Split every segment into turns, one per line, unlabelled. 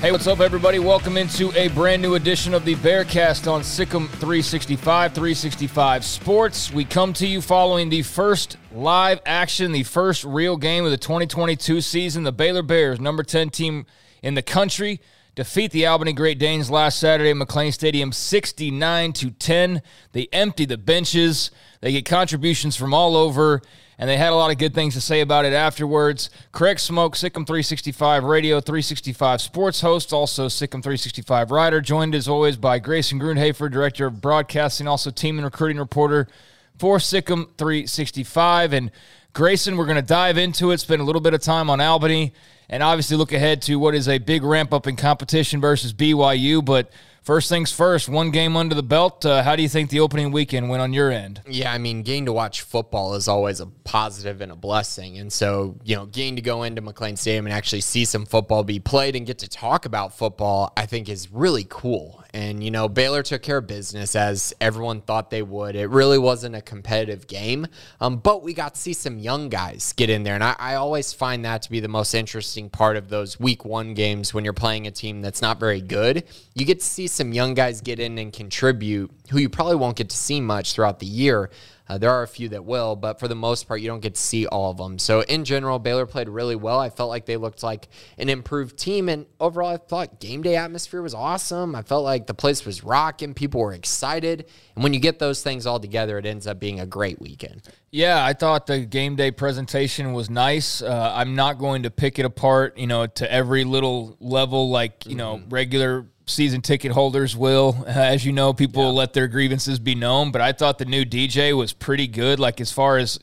Hey, what's up, everybody? Welcome into a brand new edition of the Bearcast on SicEm 365, 365 Sports. We come to you following the first live action, the first real game of the 2022 season. The Baylor Bears, number 10 team in the country, defeat the Albany Great Danes last Saturday at McLane Stadium 69 to 10. They empty the benches. They get contributions from all over and they had a lot of good things to say about it afterwards. Craig Smoak, SicEm 365 Radio, 365 Sports host, also SicEm 365 Rider, joined as always by Grayson Grundhafer, Director of Broadcasting, also team and recruiting reporter for SicEm 365. And Grayson, we're going to dive into it, spend a little bit of time on Albany, and obviously look ahead to what is a big ramp up in competition versus BYU. But First things first, one game under the belt. Uh, how do you think the opening weekend went on your end?
Yeah, I mean, getting to watch football is always a positive and a blessing. And so, you know, getting to go into McLane Stadium and actually see some football be played and get to talk about football, I think is really cool. And, you know, Baylor took care of business as everyone thought they would. It really wasn't a competitive game, um, but we got to see some young guys get in there. And I, I always find that to be the most interesting part of those week one games when you're playing a team that's not very good. You get to see some young guys get in and contribute who you probably won't get to see much throughout the year. Uh, there are a few that will, but for the most part, you don't get to see all of them. So, in general, Baylor played really well. I felt like they looked like an improved team. And overall, I thought game day atmosphere was awesome. I felt like the place was rocking. People were excited. And when you get those things all together, it ends up being a great weekend.
Yeah, I thought the game day presentation was nice. Uh, I'm not going to pick it apart, you know, to every little level like, you know, mm-hmm. regular season ticket holders will. As you know, people yeah. let their grievances be known. But I thought the new DJ was pretty good. Like as far as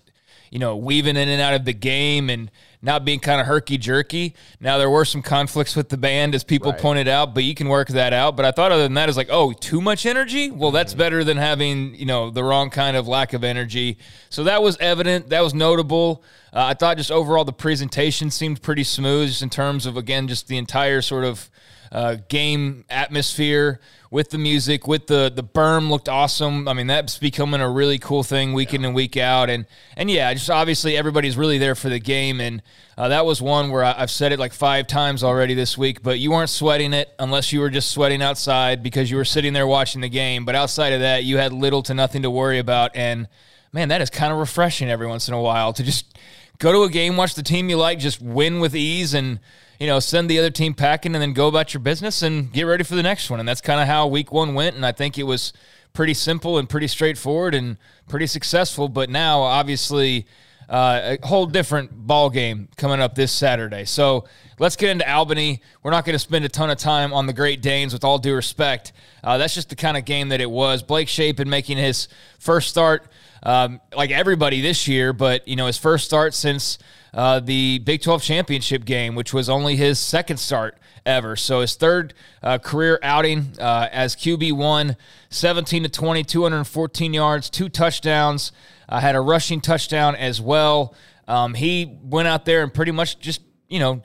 you know, weaving in and out of the game and not being kind of herky jerky. Now there were some conflicts with the band, as people right. pointed out, but you can work that out. But I thought other than that, is like, oh, too much energy. Well, that's mm-hmm. better than having you know the wrong kind of lack of energy. So that was evident. That was notable. Uh, I thought just overall the presentation seemed pretty smooth, just in terms of again just the entire sort of uh, game atmosphere with the music, with the the berm looked awesome. I mean, that's becoming a really cool thing week in and week out. And and yeah, just obviously everybody's really there for the game. And uh, that was one where I, have said it like five times already this week, but you weren't sweating it unless you were just sweating outside because you were sitting there watching the game. But outside of that, you had little to nothing to worry about. And man, that is kind of refreshing every once in a while to just go to a game, watch the team you like, just win with ease and you know, send the other team packing and then go about your business and get ready for the next one. And that's kind of how week one went. And I think it was pretty simple and pretty straightforward and pretty successful. But now, obviously, uh, a whole different ball game coming up this Saturday. So let's get into Albany. We're not going to spend a ton of time on the Great Danes, with all due respect. Uh, that's just the kind of game that it was. Blake Shapen making his first start, um, like everybody this year, but you know his first start since uh, the Big 12 championship game, which was only his second start ever. So his third uh, career outing uh, as QB one, 17 to 20, 214 yards, two touchdowns. Had a rushing touchdown as well. Um, he went out there and pretty much just you know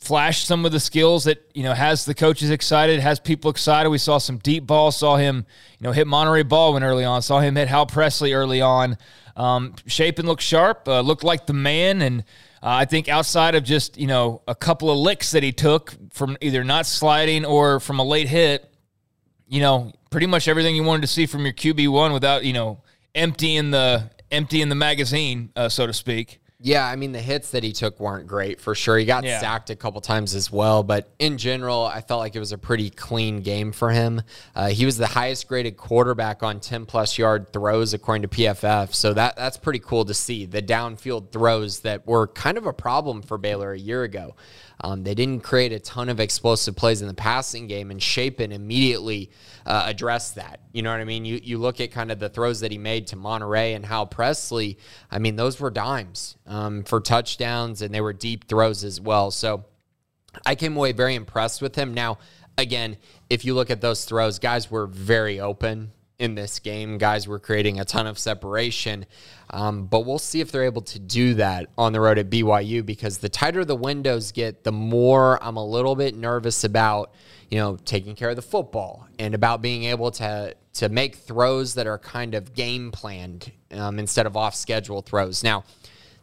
flashed some of the skills that you know has the coaches excited, has people excited. We saw some deep balls, saw him you know hit Monaray Baldwin early on, saw him hit Hal Presley early on. Um, Shapen looked sharp, uh, looked like the man, and uh, I think outside of just you know a couple of licks that he took from either not sliding or from a late hit, you know, pretty much everything you wanted to see from your QB one without you know emptying the emptying the magazine, uh, so to speak.
Yeah, I mean the hits that he took weren't great for sure. He got yeah. sacked a couple times as well, but in general, I felt like it was a pretty clean game for him. Uh, he was the highest graded quarterback on 10 plus yard throws according to PFF, so that that's pretty cool to see. The downfield throws that were kind of a problem for Baylor a year ago. Um, they didn't create a ton of explosive plays in the passing game, and Shapen immediately uh, addressed that. You know what I mean? You you look at kind of the throws that he made to Monaray and Hal Presley. I mean, those were dimes um, for touchdowns, and they were deep throws as well. So I came away very impressed with him. Now again, if you look at those throws, guys were very open in this game. Guys were creating a ton of separation. Um, but we'll see if they're able to do that on the road at BYU because the tighter the windows get, the more I'm a little bit nervous about, you know, taking care of the football and about being able to to make throws that are kind of game planned um, instead of off schedule throws. Now,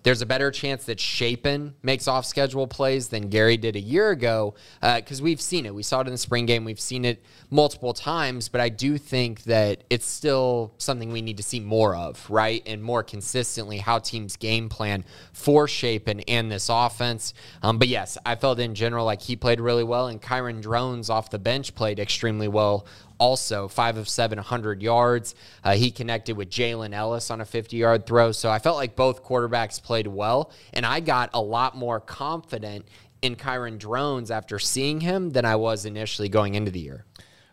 there's a better chance that Shapen makes off schedule plays than Gerry did a year ago because uh, we've seen it. We saw it in the spring game. We've seen it multiple times, but I do think that it's still something we need to see more of, right? And more consistently how teams game plan for Shapen and this offense. Um, but yes, I felt in general like he played really well, and Kyron Drones off the bench played extremely well also five of seven, 100 yards. Uh, he connected with Jalen Ellis on a 50 yard throw. So I felt like both quarterbacks played well. And I got a lot more confident in Kyron Drones after seeing him than I was initially going into the year.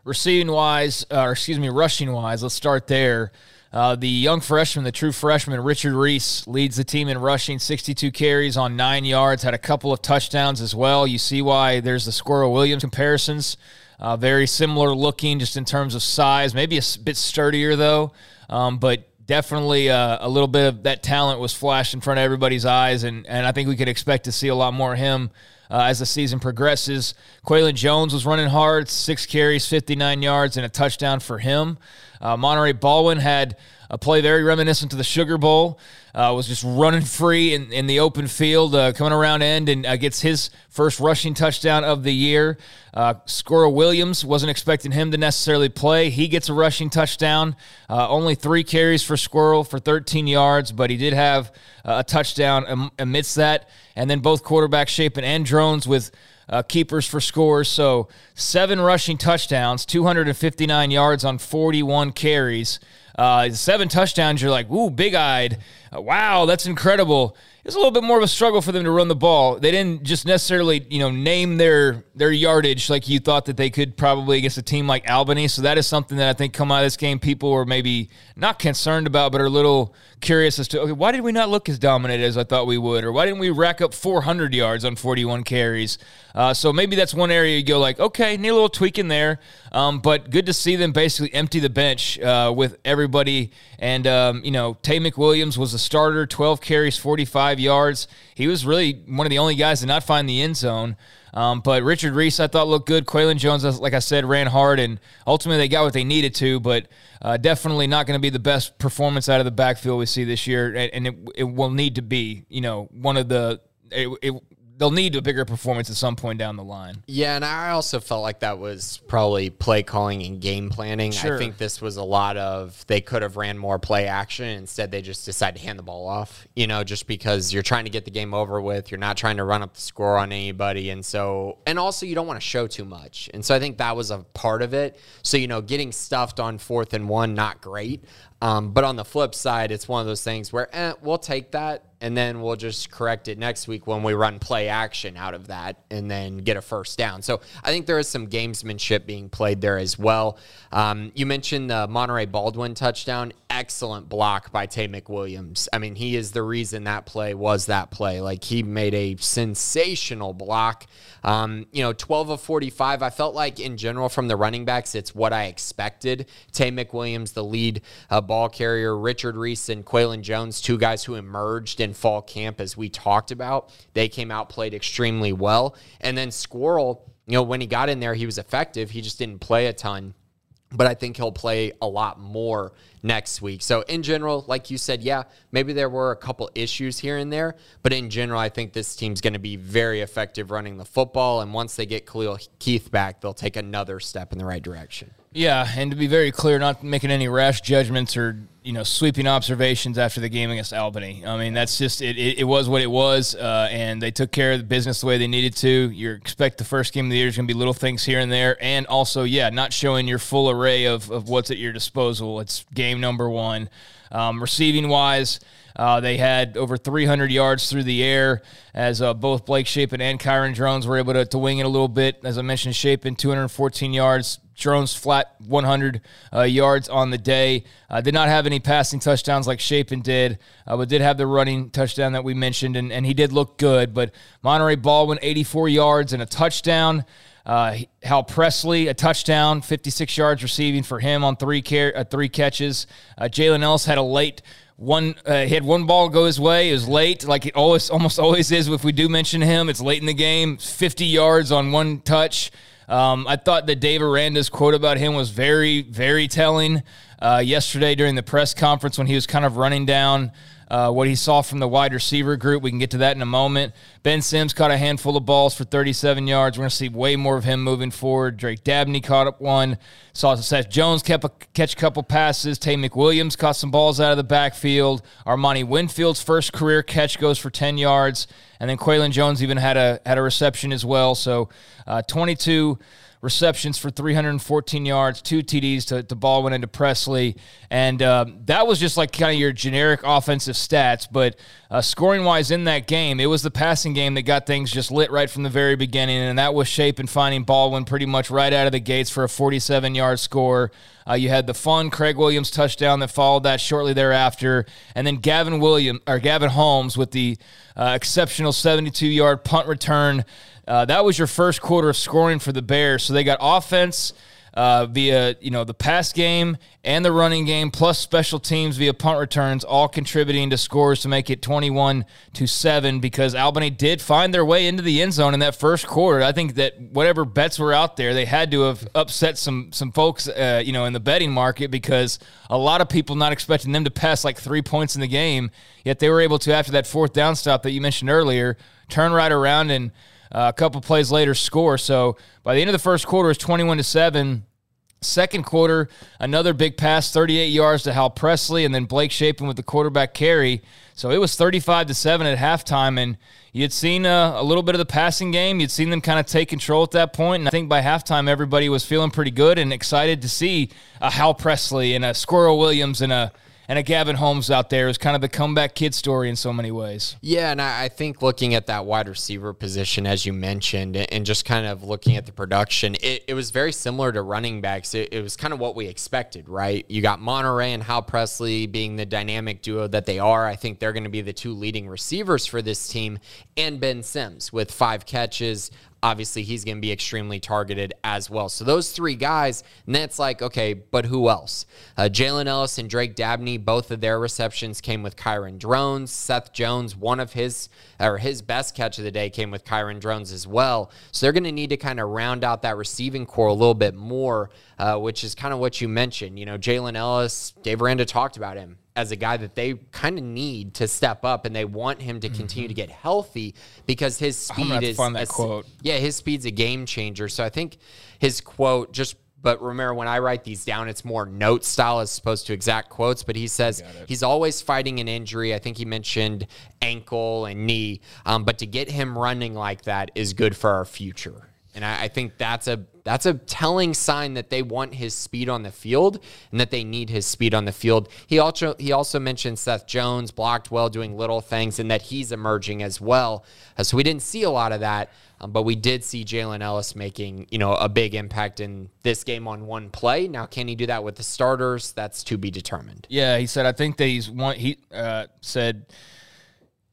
Receiving wise, uh, or excuse me, rushing wise, let's start there. Uh, the young freshman, the true freshman, Richard Reese, leads the team in rushing 62 carries on nine yards, had a couple of touchdowns as well. You see why there's the Squirrel Williams comparisons. Uh, very similar looking, just in terms of size. Maybe a bit sturdier though, um, but definitely uh, a little bit of that talent was flashed in front of everybody's eyes, and and I think we could expect to see a lot more of him. Uh, as the season progresses, Qualan Jones was running hard, six carries, 59 yards, and a touchdown for him. Uh, Monaray Baldwin had a play very reminiscent to the Sugar Bowl. Uh, was just running free in, in the open field, uh, coming around end, and uh, gets his first rushing touchdown of the year. Uh, Squirrel Williams wasn't expecting him to necessarily play. He gets a rushing touchdown. Uh, only three carries for Squirrel for 13 yards, but he did have uh, a touchdown amidst that. And then both quarterbacks, Shapen and Drones, with uh, keepers for scores. So seven rushing touchdowns, 259 yards on 41 carries. Uh, seven touchdowns, you're like, ooh, big eyed. Uh, wow, that's incredible. It's a little bit more of a struggle for them to run the ball. They didn't just necessarily, you know, name their their yardage like you thought that they could probably against a team like Albany. So that is something that I think come out of this game, people were maybe not concerned about, but are a little curious as to okay, why did we not look as dominant as I thought we would, or why didn't we rack up 400 yards on 41 carries? Uh, so maybe that's one area you go like, okay, need a little tweak in there, um, but good to see them basically empty the bench uh, with everybody. And um, you know, Taye McWilliams was a starter, 12 carries, 45 yards. He was really one of the only guys to not find the end zone. Um, but Richard Reese, I thought looked good. Qualan Jones, like I said, ran hard, and ultimately they got what they needed to. But uh, definitely not going to be the best performance out of the backfield we see this year, and, and it, it will need to be, you know, one of the. It, it, they'll need a bigger performance at some point down the line.
Yeah, and I also felt like that was probably play calling and game planning. Sure. I think this was a lot of they could have ran more play action. Instead, they just decided to hand the ball off. You know, just because you're trying to get the game over with, you're not trying to run up the score on anybody, and so and also you don't want to show too much. And so I think that was a part of it. So you know, getting stuffed on fourth and one, not great. Um, but on the flip side, it's one of those things where eh, we'll take that and then we'll just correct it next week when we run play action out of that and then get a first down. So I think there is some gamesmanship being played there as well. Um, you mentioned the Monaray Baldwin touchdown. Excellent block by Taye McWilliams. I mean, he is the reason that play was that play. Like he made a sensational block. Um, you know, 12 of 45. I felt like in general from the running backs, it's what I expected. Taye McWilliams, the lead uh, ball carrier, Richard Reese and Qualan Jones, two guys who emerged fall camp, as we talked about. They came out, played extremely well. And then Squirrel, you know, when he got in there, he was effective. He just didn't play a ton but I think he'll play a lot more next week. So, in general, like you said, yeah, maybe there were a couple issues here and there, but in general, I think this team's going to be very effective running the football. And once they get Khalil Keith back, they'll take another step in the right direction.
Yeah, and to be very clear, not making any rash judgments or you know sweeping observations after the game against Albany. I mean, that's just it. It, it was what it was, uh, and they took care of the business the way they needed to. You expect the first game of the year is going to be little things here and there, and also, yeah, not showing your full array of of what's at your disposal. It's game number one. Um, receiving wise, uh, they had over 300 yards through the air as uh, both Blake Shapen and Kyron Drones were able to, to wing it a little bit. As I mentioned, Shapen 214 yards, Drones flat 100 uh, yards on the day. Uh, did not have any passing touchdowns like Shapen did, uh, but did have the running touchdown that we mentioned, and, and he did look good. But Monaray Baldwin, 84 yards and a touchdown. Uh, Hal Presley, a touchdown, 56 yards receiving for him on three car- uh, three catches. Uh, Jalen Ellis had a late one. Uh, he had one ball go his way. It was late, like it always almost always is. If we do mention him, it's late in the game. 50 yards on one touch. Um, I thought that Dave Aranda's quote about him was very, very telling. Uh, yesterday during the press conference when he was kind of running down uh, what he saw from the wide receiver group. We can get to that in a moment. Ben Sims caught a handful of balls for 37 yards. We're going to see way more of him moving forward. Drake Dabney caught up one. Saw Seth Jones kept a, catch a couple passes. Taye McWilliams caught some balls out of the backfield. Armani Winfield's first career catch goes for 10 yards. And then Qualan Jones even had a had a reception as well. So uh, 22 receptions for 314 yards, two TDs to the ball went into Presley. And um, that was just like kind of your generic offensive stats. But uh, scoring wise in that game, it was the passing game that got things just lit right from the very beginning. And that was Shapen finding Baldwin pretty much right out of the gates for a 47 yard score. Uh, you had the fun Craig Williams touchdown that followed that shortly thereafter, and then Gavin William or Gavin Holmes with the uh, exceptional 72 yard punt return uh, that was your first quarter of scoring for the Bears. So they got offense uh, via you know the pass game and the running game, plus special teams via punt returns, all contributing to scores to make it 21 to seven. Because Albany did find their way into the end zone in that first quarter. I think that whatever bets were out there, they had to have upset some some folks, uh, you know, in the betting market because a lot of people not expecting them to pass like three points in the game, yet they were able to after that fourth down stop that you mentioned earlier, turn right around and uh, a couple plays later, score. So by the end of the first quarter, it's 21 to 7. Second quarter, another big pass, 38 yards to Hal Presley, and then Blake Shapen with the quarterback carry. So it was 35 to 7 at halftime. And you'd seen uh, a little bit of the passing game. You'd seen them kind of take control at that point. And I think by halftime, everybody was feeling pretty good and excited to see a Hal Presley and a Squirrel Williams and a and a Gavin Holmes out there is kind of the comeback kid story in so many ways.
Yeah, and I think looking at that wide receiver position, as you mentioned, and just kind of looking at the production, it, it was very similar to running backs. It, it, was kind of what we expected, right? You got Monaray and Hal Presley being the dynamic duo that they are. I think they're going to be the two leading receivers for this team, and Ben Sims with five catches, obviously he's going to be extremely targeted as well. So those three guys, and that's like, okay, but who else? Uh, Jalen Ellis and Drake Dabney, both of their receptions came with Kyron Drones. Seth Jones, one of his or his best catch of the day came with Kyron Drones as well. So they're going to need to kind of round out that receiving core a little bit more, uh, which is kind of what you mentioned. You know, Jalen Ellis, Dave Aranda talked about him as a guy that they kind of need to step up and they want him to continue mm-hmm. to get healthy because his speed is
a, quote.
yeah his speed's a game changer so i think his quote just but remember when i write these down it's more note style as opposed to exact quotes but he says he's always fighting an injury i think he mentioned ankle and knee um, but to get him running like that is good for our future and I, I, think that's a that's a telling sign that they want his speed on the field and that they need his speed on the field. He also he also mentioned Seth Jones blocked well, doing little things, and that he's emerging as well. Uh, so we didn't see a lot of that, um, but we did see Jalen Ellis making you know a big impact in this game on one play. Now, can he do that with the starters? That's to be determined.
Yeah, he said. I think that he's one. He uh, said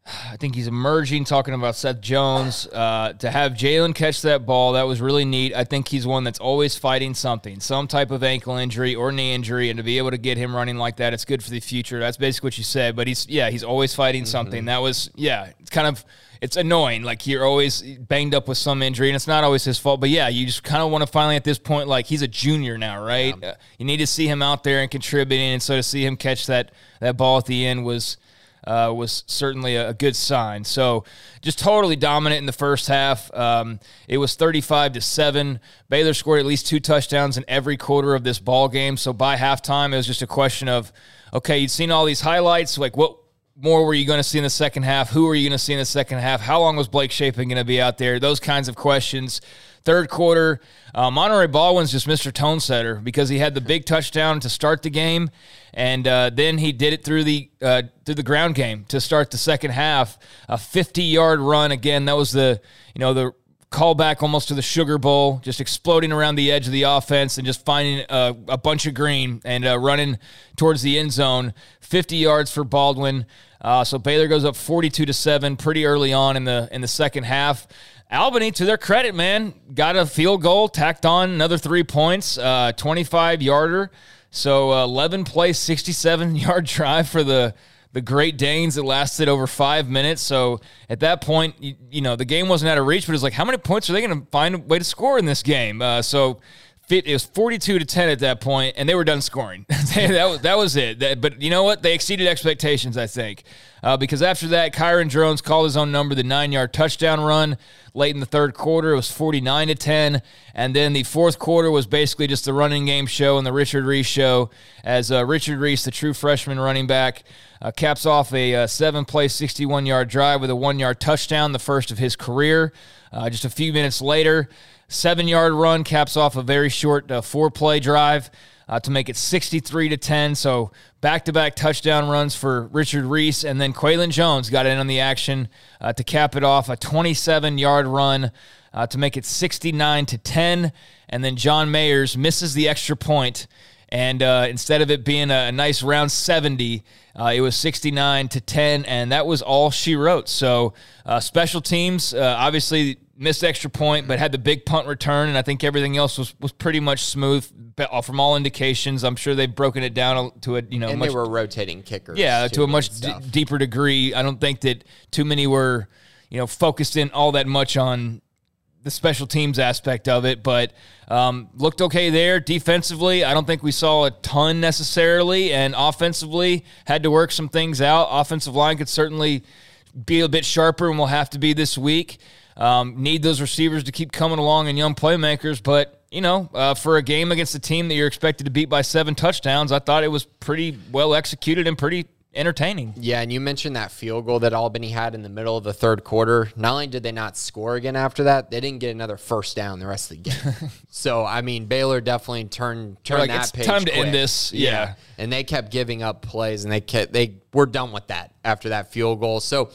I think he's emerging, talking about Seth Jones. Uh, to have Jalen catch that ball, that was really neat. I think he's one that's always fighting something, some type of ankle injury or knee injury, and to be able to get him running like that, it's good for the future. That's basically what you said. But he's, yeah, he's always fighting mm-hmm. something. That was, yeah, it's kind of, it's annoying. Like you're always banged up with some injury, and it's not always his fault. But yeah, you just kind of want to finally at this point, like he's a junior now, right? Yeah. Uh, you need to see him out there and contributing, and so to see him catch that that ball at the end was uh, was certainly a, good sign. So just totally dominant in the first half. Um, it was 35 to 7. Baylor scored at least two touchdowns in every quarter of this ball game. So by halftime, it was just a question of, okay, you'd seen all these highlights. Like, what more were you going to see in the second half? Who are you going to see in the second half? How long was Blake Shapen going to be out there? Those kinds of questions. Third quarter, uh, Monaray Baldwin's just Mr. Tone Setter because he had the big touchdown to start the game, and uh, then he did it through the uh, through the ground game to start the second half. A 50 yard run again. That was the you know the callback almost to the Sugar Bowl, just exploding around the edge of the offense and just finding a, a bunch of green and uh, running towards the end zone. 50 yards for Baldwin. Uh, so Baylor goes up 42 to seven pretty early on in the in the second half. Albany, to their credit, man, got a field goal, tacked on another three points, uh, 25 yarder. So uh, 11 play, 67 yard drive for the the Great Danes that lasted over five minutes. So at that point, you, you, know, the game wasn't out of reach, but it's like, how many points are they going to find a way to score in this game? Uh, so it was 42 to 10 at that point, and they were done scoring. that, was, that was it. That, but you know what? They exceeded expectations, I think. Uh, because after that, Kyron jones called his own number, the nine yard touchdown run late in the third quarter. It was 49 to 10. And then the fourth quarter was basically just the running game show and the Richard Reese show as uh, Richard Reese, the true freshman running back, uh, caps off a uh, seven play, 61 yard drive with a one yard touchdown, the first of his career. Uh, just a few minutes later, seven yard run caps off a very short uh, four play drive uh, to make it 63 to 10. So back to back touchdown runs for Richard Reese. And then Qualan Jones got in on the action uh, to cap it off a 27 yard run uh, to make it 69 to 10. And then John Mayers misses the extra point and uh, instead of it being a, a nice round 70, uh, it was 69 to 10, and that was all she wrote. So, uh, special teams, obviously, missed extra point, but had the big punt return, and I think everything else was, was pretty much smooth from all indications. I'm sure they've broken it down to a you know,
and
much,
they were rotating kickers,
yeah, to a much d- deeper degree. I don't think that too many were you know focused in all that much on the special teams aspect of it, but um, looked okay there. Defensively, I don't think we saw a ton necessarily, and offensively had to work some things out. Offensive line could certainly be a bit sharper, and will have to be this week. Um, need those receivers to keep coming along and young playmakers, but you know, uh, for a game against a team that you're expected to beat by seven touchdowns, I thought it was pretty well executed and pretty entertaining.
Yeah, and you mentioned that field goal that Albany had in the middle of the third quarter. Not only did they not score again after that, they didn't get another first down the rest of the game. so I mean, Baylor definitely turned turned like, that
it's
page.
Time
quick.
to end this. Yeah. yeah.
and they kept giving up plays, and they kept they were done with that after that field goal. So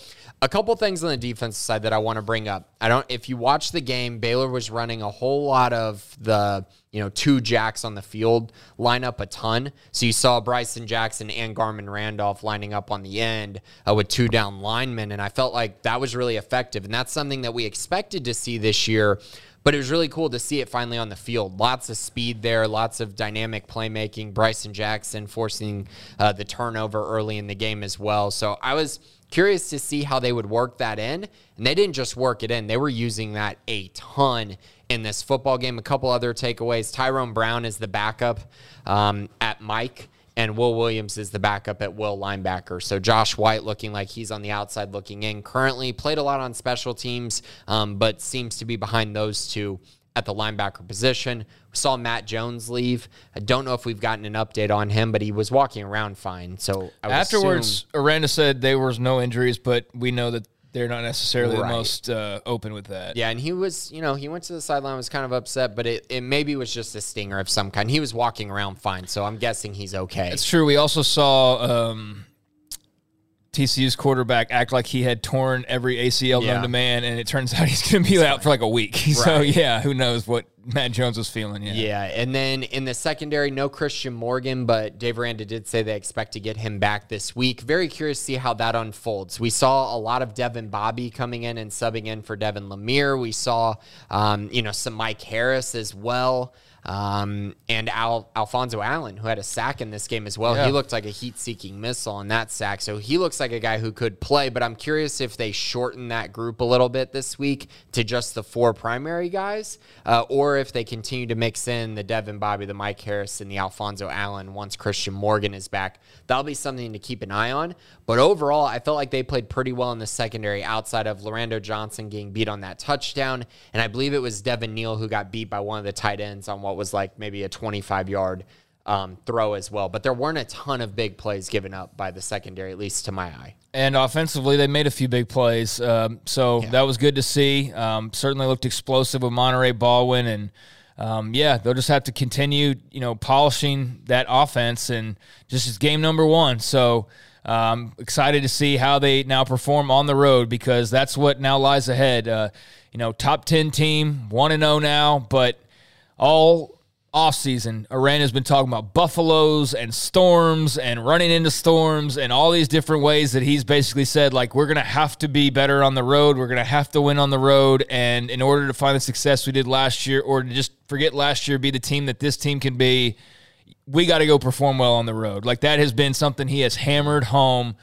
a couple things on the defensive side that I want to bring up. I don't if you watch the game, Baylor was running a whole lot of the, you know, two jacks on the field line up a ton. So you saw Bryson Jackson and Garmon Randolph lining up on the end uh, with two down linemen and I felt like that was really effective and that's something that we expected to see this year but it was really cool to see it finally on the field. Lots of speed there, lots of dynamic playmaking. Bryson Jackson forcing uh, the turnover early in the game as well. So I was curious to see how they would work that in. And they didn't just work it in, they were using that a ton in this football game. A couple other takeaways Tyrone Brown is the backup um, at Mike. And Will Williams is the backup at Will linebacker. So Josh White looking like he's on the outside looking in. Currently played a lot on special teams, um, but seems to be behind those two at the linebacker position. We saw Matt Jones leave. I don't know if we've gotten an update on him, but he was walking around fine. So
afterwards,
assume,
Aranda said there was no injuries, but we know that they're not necessarily right. the most uh, open with that.
Yeah, and he was, you know, he went to the sideline, was kind of upset, but it, it maybe was just a stinger of some kind. He was walking around fine, so I'm guessing he's okay.
It's true. We also saw um, TCU's quarterback act like he had torn every ACL yeah. known to man, and it turns out he's going to be out for like a week. Right. So yeah, who knows what Matt Jones was feeling? Yeah,
yeah. And then in the secondary, no Christian Morgan, but Dave Aranda did say they expect to get him back this week. Very curious to see how that unfolds. We saw a lot of Devin Bobby coming in and subbing in for Devin Lemear. We saw, um, you know, some Mike Harris as well. Um, and Al, Alfonso Allen, who had a sack in this game as well. Yeah. He looked like a heat seeking missile on that sack. So he looks like a guy who could play, but I'm curious if they shorten that group a little bit this week to just the four primary guys, uh, or if they continue to mix in the Devin Bobby, the Mike Harris, and the Alfonso Allen once Christian Morgan is back. That'll be something to keep an eye on. But overall, I felt like they played pretty well in the secondary outside of Lorando Johnson getting beat on that touchdown. And I believe it was Devin Neal who got beat by one of the tight ends on what was like maybe a 25 yard um, throw as well. But there weren't a ton of big plays given up by the secondary, at least to my eye.
And offensively, they made a few big plays. Um, so yeah. that was good to see. Um, certainly looked explosive with Monaray Baldwin and um, yeah, they'll just have to continue, you know, polishing that offense, and just as game number one. So um, excited to see how they now perform on the road because that's what now lies ahead. Uh, you know, top ten team, one and zero oh now, but all offseason, Aranda has been talking about buffaloes and storms and running into storms and all these different ways that he's basically said, like, we're going to have to be better on the road. We're going to have to win on the road. And in order to find the success we did last year, or to just forget last year, be the team that this team can be, we got to go perform well on the road. Like, that has been something he has hammered home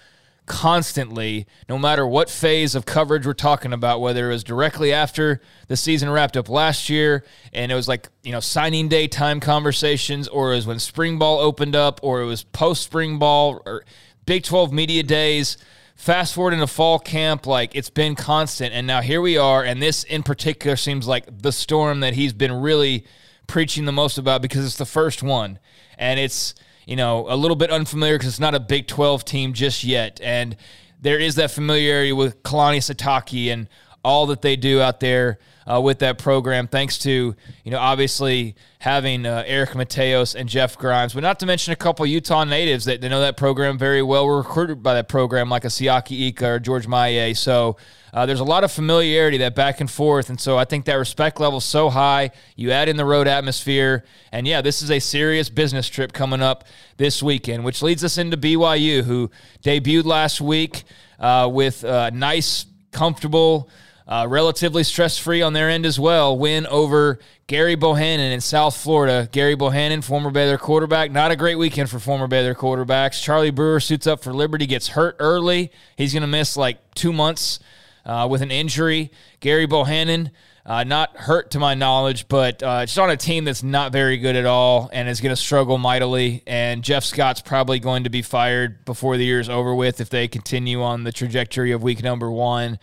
constantly, no matter what phase of coverage we're talking about, whether it was directly after the season wrapped up last year and it was like, you know, signing day time conversations, or it was when spring ball opened up, or it was post spring ball or Big 12 media days. Fast forward into fall camp, like it's been constant. And now here we are. And this in particular seems like the storm that he's been really preaching the most about because it's the first one. And it's, you know, a little bit unfamiliar because it's not a Big 12 team just yet. And there is that familiarity with Kalani Sitake and all that they do out there uh, with that program, thanks to, you know, obviously having uh, Eric Mateos and Jeff Grimes, but not to mention a couple Utah natives that they know that program very well, were recruited by that program, like a Siaki Ika or George Maye. So uh, there's a lot of familiarity, that back and forth. And so I think that respect level is so high. You add in the road atmosphere. And yeah, this is a serious business trip coming up this weekend, which leads us into BYU, who debuted last week uh, with a nice, comfortable, uh, relatively stress free on their end as well. Win over Gerry Bohanon in South Florida. Gerry Bohanon, former Baylor quarterback. Not a great weekend for former Baylor quarterbacks. Charlie Brewer suits up for Liberty, gets hurt early. He's going to miss like two months uh, with an injury. Gerry Bohanon, Uh, not hurt to my knowledge, but uh, just on a team that's not very good at all and is going to struggle mightily. And Jeff Scott's probably going to be fired before the year is over with if they continue on the trajectory of week number one.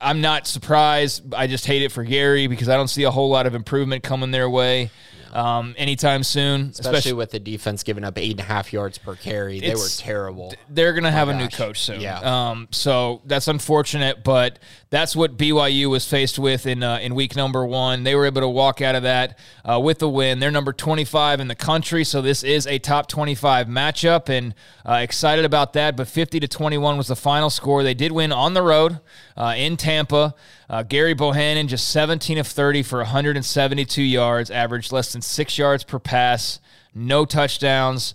I'm not surprised. I just hate it for Gerry because I don't see a whole lot of improvement coming their way um, anytime soon.
Especially, especially, with the defense giving up eight and a half yards per carry. They were terrible.
They're going to have a new coach soon. Yeah. Um, so that's unfortunate, but that's what BYU was faced with in uh, in week number one. They were able to walk out of that uh, with the win. They're number 25 in the country, so this is a top 25 matchup, and uh, excited about that. But 50 to 21 was the final score. They did win on the road uh, in Tampa. Uh, Gerry Bohanon just 17 of 30 for 172 yards, averaged less than six yards per pass, no touchdowns.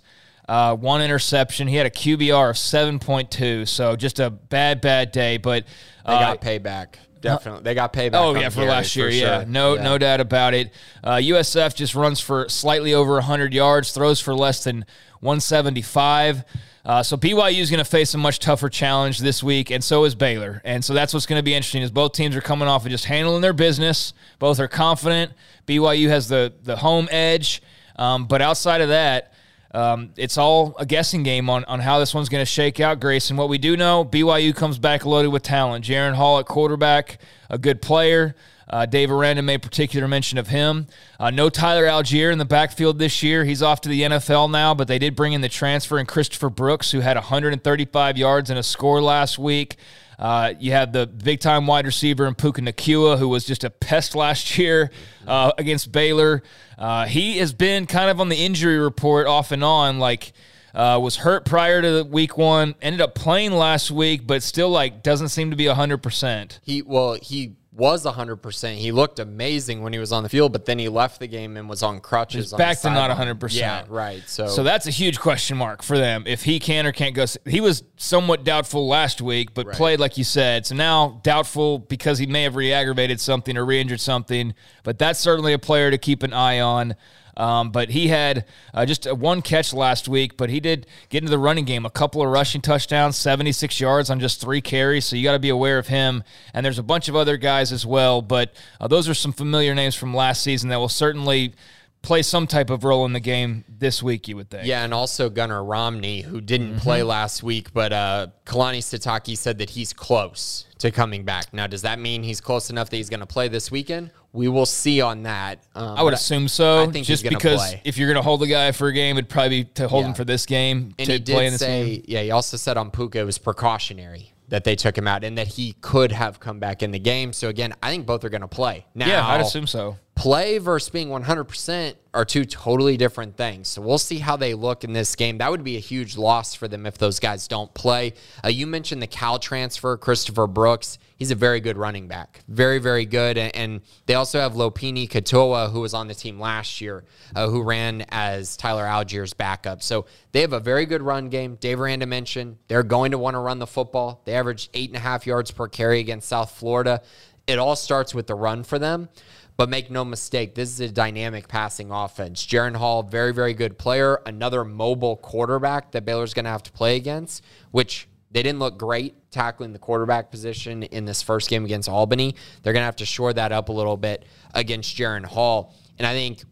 Uh, one interception. He had a QBR of 7.2, so just a bad, bad day. But
uh, they got payback. Definitely, they got payback.
Oh yeah, for last year, yeah, no, yeah. no doubt about it. Uh, USF just runs for slightly over 100 yards, throws for less than 175. Uh, so BYU is going to face a much tougher challenge this week, and so is Baylor. And so that's what's going to be interesting. Is both teams are coming off of just handling their business. Both are confident. BYU has the the home edge, um, but outside of that, um, it's all a guessing game on, on how this one's going to shake out, Grayson. What we do know, BYU comes back loaded with talent. Jaren Hall at quarterback, a good player. Uh, Dave Aranda made particular mention of him. Uh, no Tyler Allgeier in the backfield this year. He's off to the NFL now, but they did bring in the transfer and Christopher Brooks, who had 135 yards and a score last week. Uh, you have the big time wide receiver in Puka Nacua, who was just a pest last year uh, against Baylor. Uh, he has been kind of on the injury report off and on, like. Uh, was hurt prior to week one, ended up playing last week, but still like doesn't seem to be hundred percent.
He well, he was 100%. He looked amazing when he was on the field, but then he left the game and was on crutches.
He's back to not 100%.
Yeah, right. So
So that's a huge question mark for them if he can or can't go. He was somewhat doubtful last week, but right. played like you said. So now doubtful because he may have re-aggravated something or re-injured something, but that's certainly a player to keep an eye on. Um, but he had uh, just one catch last week, but he did get into the running game. A couple of rushing touchdowns, 76 yards on just three carries. So you got to be aware of him. And there's a bunch of other guys as well. But uh, those are some familiar names from last season that will certainly play some type of role in the game this week, you would think.
Yeah, and also Gunnar Romney, who didn't mm-hmm. play last week, but uh, Kalani Sitake said that he's close to coming back. Now, does that mean he's close enough that he's going to play this weekend? We will see on that.
Um, I would assume so. I think just because play. if you're going to hold the guy for a game, it'd probably be to hold yeah. him for this game.
And he did say, game. yeah, he also said on Puka it was precautionary that they took him out and that he could have come back in the game. So again, I think both are going to play. Now,
yeah, I'd assume so.
Play versus being 100% are two totally different things. So we'll see how they look in this game. That would be a huge loss for them if those guys don't play. Uh, you mentioned the Cal transfer, Christopher Brooks. He's a very good running back. Very, very good. And, and they also have Lopini Katoa, who was on the team last year, uh, who ran as Tyler Allgeier's backup. So they have a very good run game. Dave Aranda mentioned they're going to want to run the football. They averaged eight and a half yards per carry against South Florida. It all starts with the run for them. But make no mistake, this is a dynamic passing offense. Jaren Hall, very, very good player. Another mobile quarterback that Baylor's going to have to play against, which they didn't look great tackling the quarterback position in this first game against Albany. They're going to have to shore that up a little bit against Jaren Hall. And I think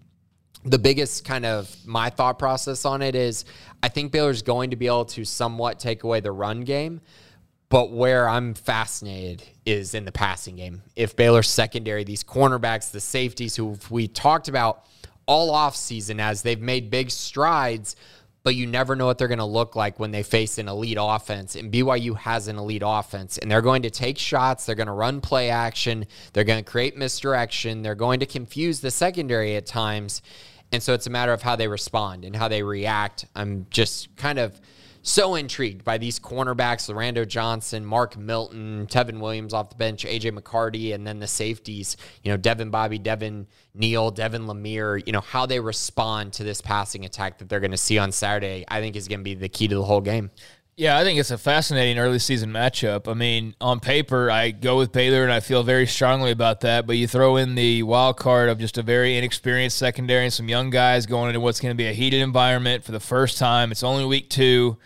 the biggest kind of my thought process on it is I think Baylor's going to be able to somewhat take away the run game. But where I'm fascinated is in the passing game. If Baylor's secondary, these cornerbacks, the safeties who we talked about all off season as they've made big strides, but you never know what they're going to look like when they face an elite offense. And BYU has an elite offense, and they're going to take shots. They're going to run play action. They're going to create misdirection. They're going to confuse the secondary at times. And so it's a matter of how they respond and how they react. I'm just kind of so intrigued by these cornerbacks, Lorando Johnson, Mark Milton, Tevin Williams off the bench, AJ McCarty, and then the safeties, you know, Devin Bobby, Devin Neal, Devin Lemear, you know, how they respond to this passing attack that they're going to see on Saturday, I think is going to be the key to the whole game.
Yeah, I think it's a fascinating early season matchup. I mean, on paper, I go with Baylor, and I feel very strongly about that. But you throw in the wild card of just a very inexperienced secondary and some young guys going into what's going to be a heated environment for the first time. It's only week two.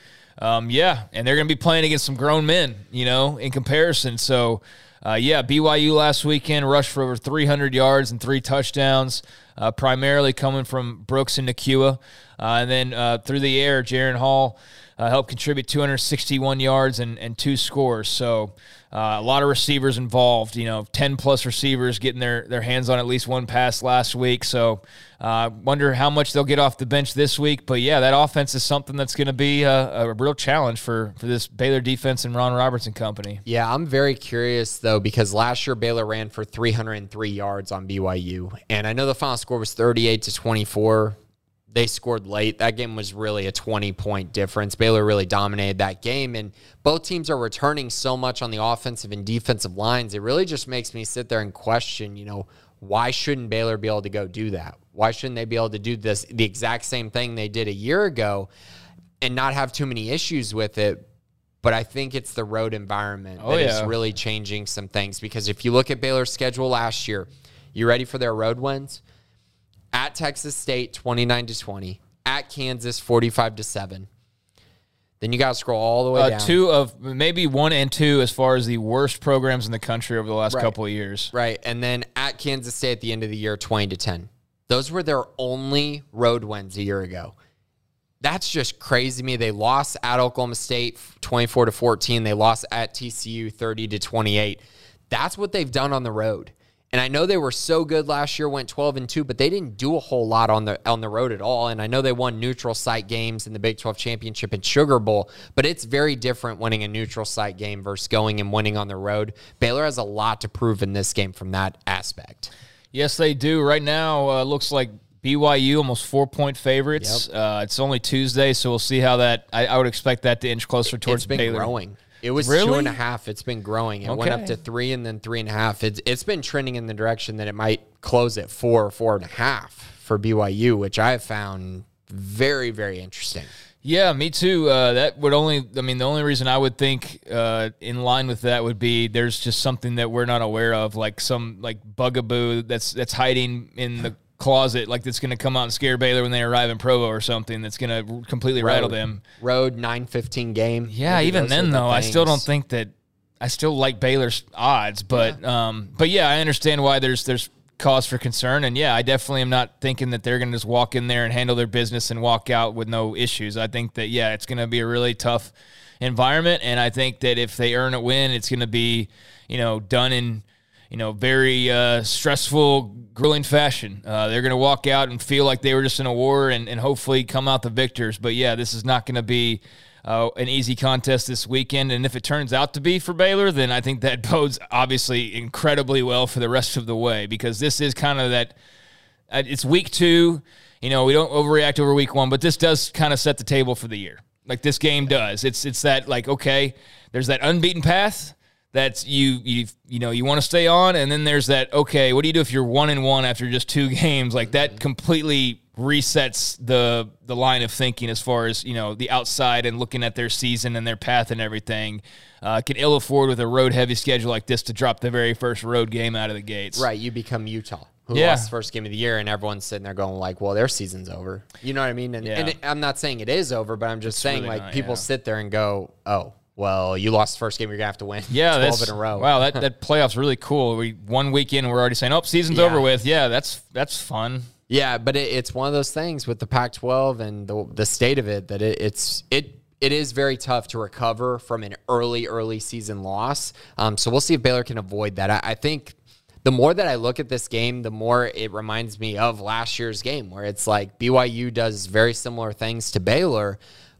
Um, yeah, and they're going to be playing against some grown men, you know, in comparison. So, uh, yeah, BYU last weekend rushed for over 300 yards and three touchdowns, uh, primarily coming from Brooks and Nacua. Uh, and then uh, through the air, Jaren Hall uh, helped contribute 261 yards and, and two scores. So uh, a lot of receivers involved. You know, 10 plus receivers getting their, their hands on at least one pass last week. So I uh, wonder how much they'll get off the bench this week. But yeah, that offense is something that's going to be a, a, real challenge for, for this Baylor defense and Ron Robertson company.
Yeah, I'm very curious though because last year Baylor ran for 303 yards on BYU, and I know the final score was 38 to 24 they scored late. That game was really a 20 point difference. Baylor really dominated that game. And both teams are returning so much on the offensive and defensive lines. It really just makes me sit there and question, you know, why shouldn't Baylor be able to go do that? Why shouldn't they be able to do this, the exact same thing they did a year ago and not have too many issues with it? But I think it's the road environment oh, that yeah. is really changing some things because if you look at Baylor's schedule last year, you ready for their road wins? At Texas State 29 to 20, at Kansas 45 to 7. Then you got to scroll all the way uh, down.
Two of maybe one and two as far as the worst programs in the country over the last right. couple of years.
Right. And then at Kansas State at the end of the year 20 to 10. Those were their only road wins a year ago. That's just crazy to me. They lost at Oklahoma State 24 to 14. They lost at TCU 30 to 28. That's what they've done on the road. And I know they were so good last year, went 12 and 2, but they didn't do a whole lot on the on the road at all. And I know they won neutral site games in the Big 12 championship and Sugar Bowl, but it's very different winning a neutral site game versus going and winning on the road. Baylor has a lot to prove in this game from that aspect.
Yes, they do. Right now, uh, looks like BYU almost four point favorites. Yep. Uh, it's only Tuesday, so we'll see how that. I, I, would expect that to inch closer towards
it's been
Baylor.
growing. It was really? two and a half. It's been growing. It okay. went up to three and then three and a half. It's it's been trending in the direction that it might close at four or four and a half for BYU, which I have found very very interesting.
Yeah, me too. Uh, that would only, I mean, the only reason I would think uh, in line with that would be there's just something that we're not aware of, like some like bugaboo that's that's hiding in the closet like that's going to come out and scare Baylor when they arrive in Provo or something that's going to completely road, rattle them.
Road 915 game.
Yeah, even then though, I still don't think that I still like Baylor's odds, but yeah. um but yeah, I understand why there's there's cause for concern and yeah, I definitely am not thinking that they're going to just walk in there and handle their business and walk out with no issues. I think that yeah, it's going to be a really tough environment and I think that if they earn a win, it's going to be, you know, done in you know, very uh, stressful, grueling fashion. Uh, they're going to walk out and feel like they were just in a war and, and hopefully come out the victors. But yeah, this is not going to be uh, an easy contest this weekend. And if it turns out to be for Baylor, then I think that bodes obviously incredibly well for the rest of the way because this is kind of that. Uh, it's week two. You know, we don't overreact over week one, but this does kind of set the table for the year. Like this game does. It's it's that like okay, there's that unbeaten path that's you you you know you want to stay on and then there's that okay what do you do if you're one and one after just two games like that completely resets the the line of thinking as far as you know the outside and looking at their season and their path and everything uh, can ill afford with a road heavy schedule like this to drop the very first road game out of the gates
right you become utah who
Yeah.
lost the first game of the year, and everyone's sitting there going like, "Well, their season's over." You know what I mean? And,
Yeah.
and it- I'm not saying it is over, but I'm just saying
really
like
not,
people
yeah.
sit there and go, "Oh, well, you lost the first game, you're gonna have to win
yeah
12
that's
in a row."
wow that that playoff's really cool we one weekend we're already saying oh season's
Yeah.
over with yeah that's that's fun
Yeah, but it, it's one of those things with the Pac-12 and the the state of it that it, it's it it is very tough to recover from an early early season loss. Um, so we'll see if Baylor can avoid that. I, I think the more that I look at this game, the more it reminds me of last year's game, where it's like BYU does very similar things to Baylor,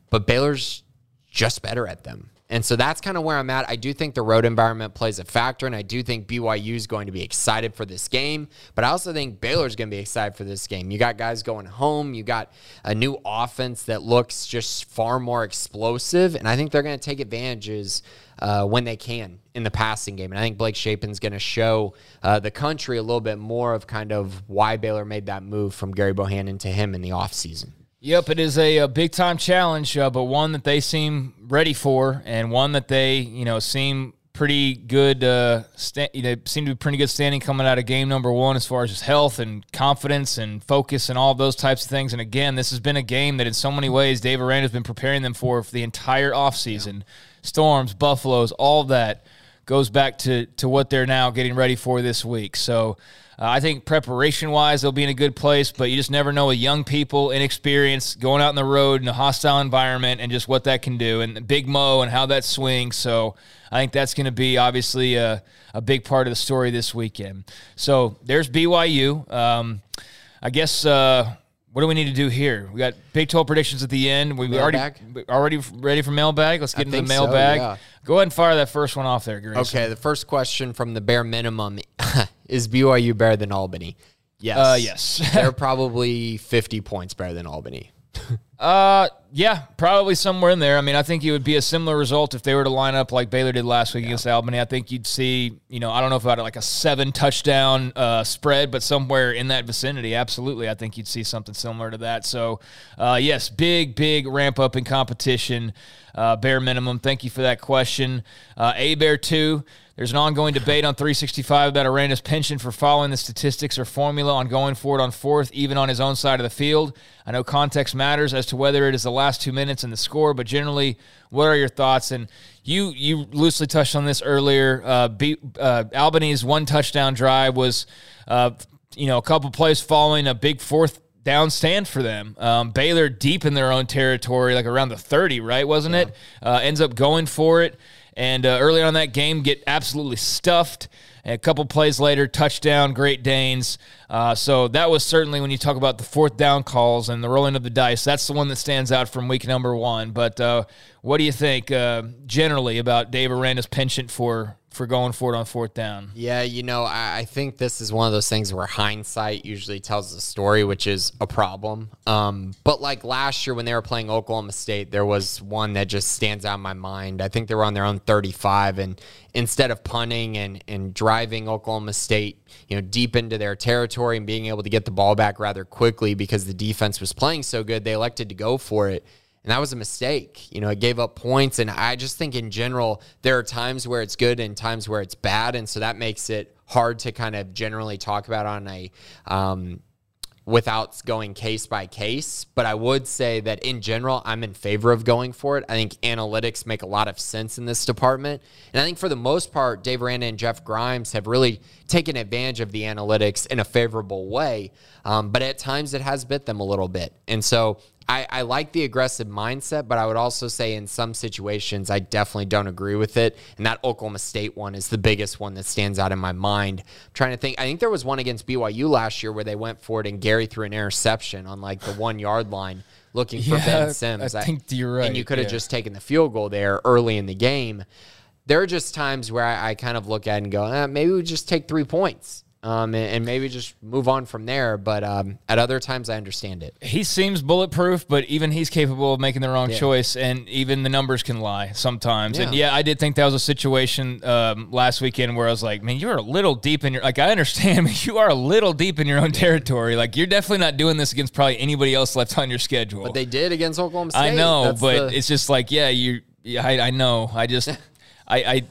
but Baylor's just better at them. And so that's kind of where I'm at. I do think the road environment plays a factor, and I do think BYU is going to be excited for this game. But I also think Baylor's going to be excited for this game. You got guys going home, you got a new offense that looks just far more explosive, and I think they're going to take advantages uh, when they can in the passing game. And I think Blake Shapen's going to show uh, the country a little bit more of kind of why Baylor made that move from Gerry Bohanon to him in the offseason.
Yep, it is a, a big time challenge, uh, but one that they seem ready for, and one that they you know seem pretty good. Uh, sta- you know, seem to be pretty good standing coming out of game number one as far as just health and confidence and focus and all those types of things. And again, this has been a game that in so many ways Dave Aranda has been preparing them for for the entire offseason. Storms, Buffaloes, all that goes back to to what they're now getting ready for this week. So. Uh, I think preparation wise, they'll be in a good place, but you just never know with young people, inexperienced, going out on the road in a hostile environment, and just what that can do, and Big Mo and how that swings. So I think that's going to be obviously a, a big part of the story this weekend. So there's BYU. Um, I guess. Uh, what do we need to do here? We got Big 12 predictions at the end. We we already already ready for mailbag. Let's get into the
think so,
mailbag.
yeah.
Go ahead and fire that first one off there, Grayson.
Okay, the first question from the bare minimum is BYU better than Albany? Yes.
Uh, yes.
They're probably 50 points better than Albany.
Uh, yeah, probably somewhere in there. I mean, I think it would be a similar result if they were to line up like Baylor did last week against Albany. I think you'd see, you know, I don't know if about like a seven touchdown uh, spread, but somewhere in that vicinity. Absolutely, I think you'd see something similar to that. So, uh, yes, big, big ramp up in competition. Uh, bare minimum. Thank you for that question. Uh, A Bear two. There's an ongoing debate on 365 about Aranda's penchant for following the statistics or formula on going forward on fourth, even on his own side of the field. I know context matters as to whether it is the last two minutes and the score, but generally, what are your thoughts? And you you loosely touched on this earlier. Uh, B, uh, Albany's one touchdown drive was, uh, you know, a couple plays following a big fourth down stand for them. Um, Baylor deep in their own territory, like around the 30, right? Wasn't it? Uh, ends up going for it. And uh, early on that game, get absolutely stuffed. And a couple plays later, touchdown, Great Danes. Uh, so that was certainly when you talk about the fourth down calls and the rolling of the dice. That's the one that stands out from week number one. But uh, what do you think uh, generally about Dave Aranda's penchant for for going for it on fourth down?
Yeah, you know, I, I think this is one of those things where hindsight usually tells the story, which is a problem. Um, but like last year when they were playing Oklahoma State, there was one that just stands out in my mind. I think they were on their own 35, and instead of punting and, and driving Oklahoma State, you know, deep into their territory and being able to get the ball back rather quickly because the defense was playing so good, they elected to go for it. And that was a mistake. You know, it gave up points. And I just think in general, there are times where it's good and times where it's bad. And so that makes it hard to kind of generally talk about on a um, without going case by case. But I would say that in general, I'm in favor of going for it. I think analytics make a lot of sense in this department. And I think for the most part, Dave Aranda and Jeff Grimes have really taken advantage of the analytics in a favorable way. Um, but at times it has bit them a little bit. And so I, I like the aggressive mindset, but I would also say in some situations, I definitely don't agree with it. And that Oklahoma State one is the biggest one that stands out in my mind. I'm trying to think, I think there was one against BYU last year where they went for it and Gerry threw an interception on like the one yard line looking for
Yeah,
Ben Sims.
I think you're right,
And you could have
yeah.
just taken the field goal there early in the game. There are just times where I, I kind of look at it and go, eh, maybe we just take three points. Um, and, and maybe just move on from there. But um, at other times, I understand it.
He seems bulletproof, but even he's capable of making the wrong choice, and even the numbers can lie sometimes. And
Yeah.
yeah, I did think that was a situation um, last weekend where I was like, "Man, you're a little deep in your like." I understand, but you are a little deep in your own territory. Like you're definitely not doing this against probably anybody else left on your schedule.
But they did against Oklahoma State.
I know,
That's
but
the-
it's just like, yeah, you. Yeah, I, I know. I just, I, I,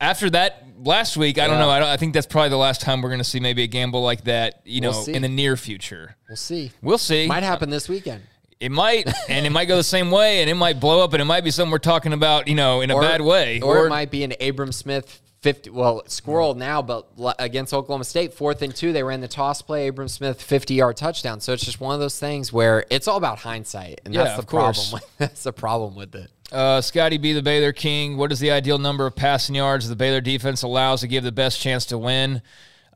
after that last week, I don't
Yeah.
know. I, don't, I think that's probably the last time we're going to see maybe a gamble like that. You know,
We'll see.
in the near future.
we'll see.
We'll see.
Might happen this weekend.
It might, and it might go the same way, and it might blow up, and it might be something we're talking about, you know, in a bad way.
Or, it might be an Abram Smith 50. Well, squirrel now, but against Oklahoma State, fourth and two, they ran the toss play. Abram Smith 50 yard touchdown. So it's just one of those things where it's all about hindsight, and
Yeah,
that's the problem. With, that's the problem with it.
Uh, Scotty B, the Baylor King. What is the ideal number of passing yards the Baylor defense allows to give the best chance to win?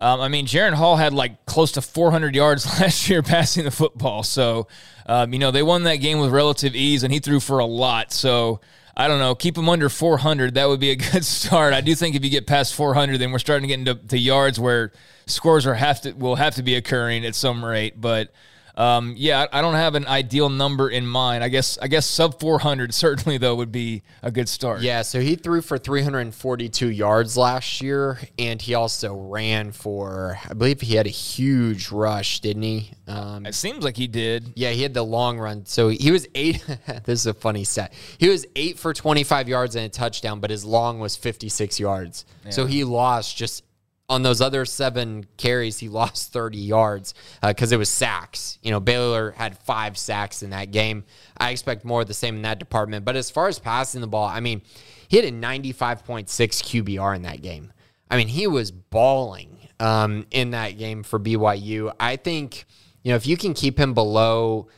Um, I mean, Jaren Hall had like close to 400 yards last year passing the football. So, um, you know, they won that game with relative ease, and he threw for a lot. So, I don't know. Keep him under 400. That would be a good start. I do think if you get past 400, then we're starting to get into to yards where scores are have to will have to be occurring at some rate. But um, yeah, I don't have an ideal number in mind. I guess I guess sub 400 certainly though would be a good start.
Yeah, so he threw for 342 yards last year, and he also ran for, I believe he had a huge rush, didn't he? Um,
It seems like he did.
Yeah, he had the long run. So he was eight. this is a funny stat. He was eight for 25 yards and a touchdown, but his long was 56 yards. So he lost just on those other seven carries, he lost 30 yards because it was sacks. You know, Baylor had five sacks in that game. I expect more of the same in that department. But as far as passing the ball, I mean, he had a 95.6 QBR in that game. I mean, he was balling um, in that game for BYU. I think, you know, if you can keep him below,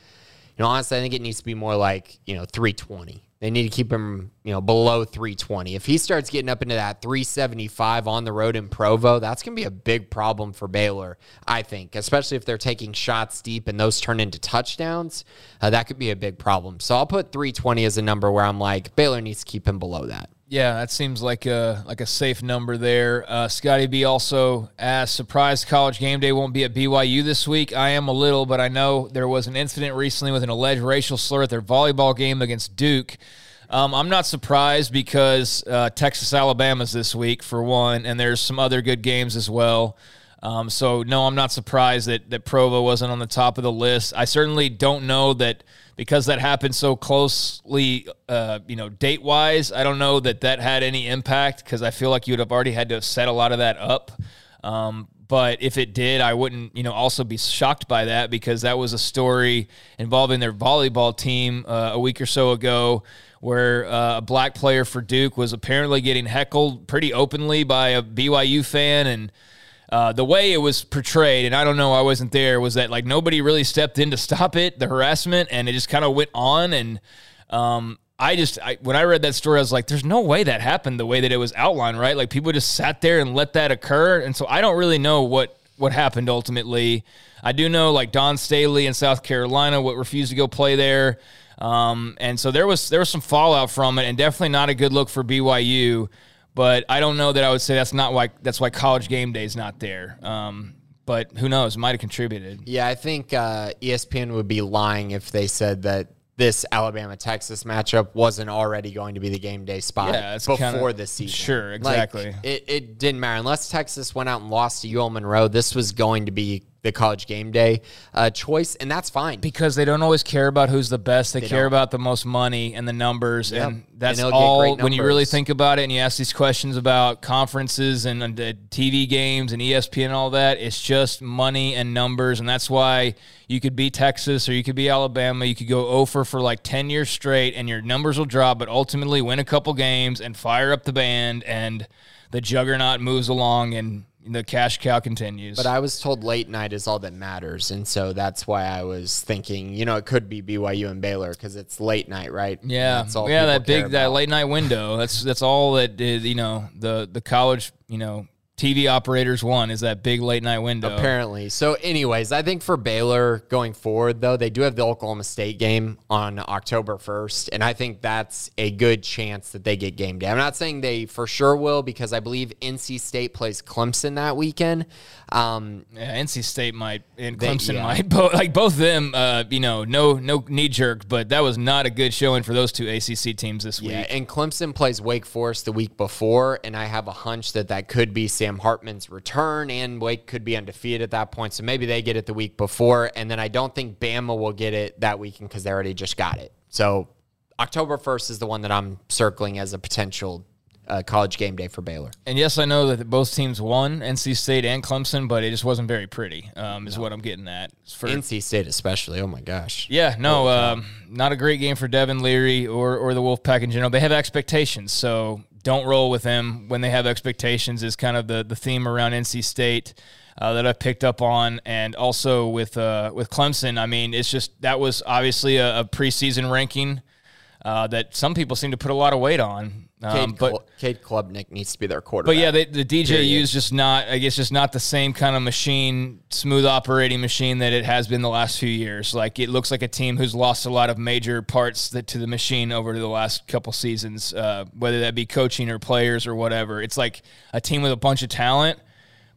you know, honestly, I think it needs to be more like, you know, 320. They need to keep him, you know, below 320. If he starts getting up into that 375 on the road in Provo, that's going to be a big problem for Baylor, I think, especially if they're taking shots deep and those turn into touchdowns. Uh, that could be a big problem. So I'll put 320 as a number where I'm like, Baylor needs to keep him below that.
Yeah, that seems like a like a safe number there. Uh, Scotty B also asked, "Surprised College Game Day won't be at BYU this week." I am a little, but I know there was an incident recently with an alleged racial slur at their volleyball game against Duke. Um, I'm not surprised because uh, Texas Alabama's this week for one, and there's some other good games as well. Um, so no, I'm not surprised that that Provo wasn't on the top of the list. I certainly don't know that because that happened so closely, uh, you know, date wise. I don't know that that had any impact because I feel like you would have already had to have set a lot of that up. Um, but if it did, I wouldn't, you know, also be shocked by that because that was a story involving their volleyball team uh, a week or so ago, where uh, a black player for Duke was apparently getting heckled pretty openly by a BYU fan, and uh, the way it was portrayed, and I don't know, I wasn't there, was that like nobody really stepped in to stop it, the harassment, and it just kind of went on. And um, I just, I, when I read that story, I was like, there's no way that happened the way that it was outlined, right? Like people just sat there and let that occur. And so I don't really know what what happened ultimately. I do know like Dawn Staley in South Carolina what refused to go play there. Um, and so there was there was some fallout from it, and definitely not a good look for BYU. But I don't know that I would say that's not why that's why College Game Day is not there. Um, but who knows? Might have contributed.
Yeah, I think uh, ESPN would be lying if they said that this Alabama Texas matchup wasn't already going to be the game day spot
Yeah,
before
kinda-
the season.
Sure,
Like,
exactly.
it, it didn't matter unless Texas went out and lost to UL Monroe. This was going to be the college game day uh, choice, and that's fine.
because they don't always care about who's the best. They, care
don't.
about the most money and the numbers,
Yep.
and that's
And
all. When you really think about it, and you ask these questions about conferences and, and the TV games and ESPN and all that, it's just money and numbers, and that's why you could be Texas or you could be Alabama. You could go over for like ten years straight, and your numbers will drop, but ultimately win a couple games and fire up the band, and the juggernaut moves along and the cash cow continues.
But I was told late night is all that matters, and so that's why I was thinking, you know, it could be BYU and Baylor because it's late night, right?
yeah,
That's all
yeah, that big that late night window. That's that's all that is, you know the the college you know TV operators want is that big late night window.
Apparently. So, anyways, I think for Baylor going forward, though, they do have the Oklahoma State game on October 1st. And I think that's a good chance that they get game day. I'm not saying they for sure will because I believe NC State plays Clemson that weekend. Um,
Yeah, NC State might and
They-
Clemson
yeah.
might both like both of them. Uh, you know, no no knee jerk, but that was not a good showing for those two ACC teams this
yeah,
week.
and Clemson plays Wake Forest the week before. And I have a hunch that that could be Sam Hartman's return, and Wake could be undefeated at that point. So maybe they get it the week before. And then I don't think Bama will get it that weekend because they already just got it. So October 1st is the one that I'm circling as a potential uh, college game day for Baylor.
And yes, I know that both teams won, NC State and Clemson, but it just wasn't very pretty. Um, is what I'm getting at. For,
NC State, especially. Oh my gosh.
yeah, no, um, not a great game for Devin Leary or or the Wolfpack in general. They have expectations, so don't roll with them when they have expectations. Is kind of the the theme around NC State. Uh, that I picked up on, and also with uh, with Clemson. I mean, it's just that was obviously a, a preseason ranking uh, that some people seem to put a lot of weight on. Um, but
Cl- Cade Klubnik needs to be their quarterback.
but yeah, they, the DJU is just not. I guess just not the same kind of machine, smooth operating machine that it has been the last few years. Like it looks like a team who's lost a lot of major parts that, to the machine over the last couple seasons, uh, whether that be coaching or players or whatever. It's like a team with a bunch of talent,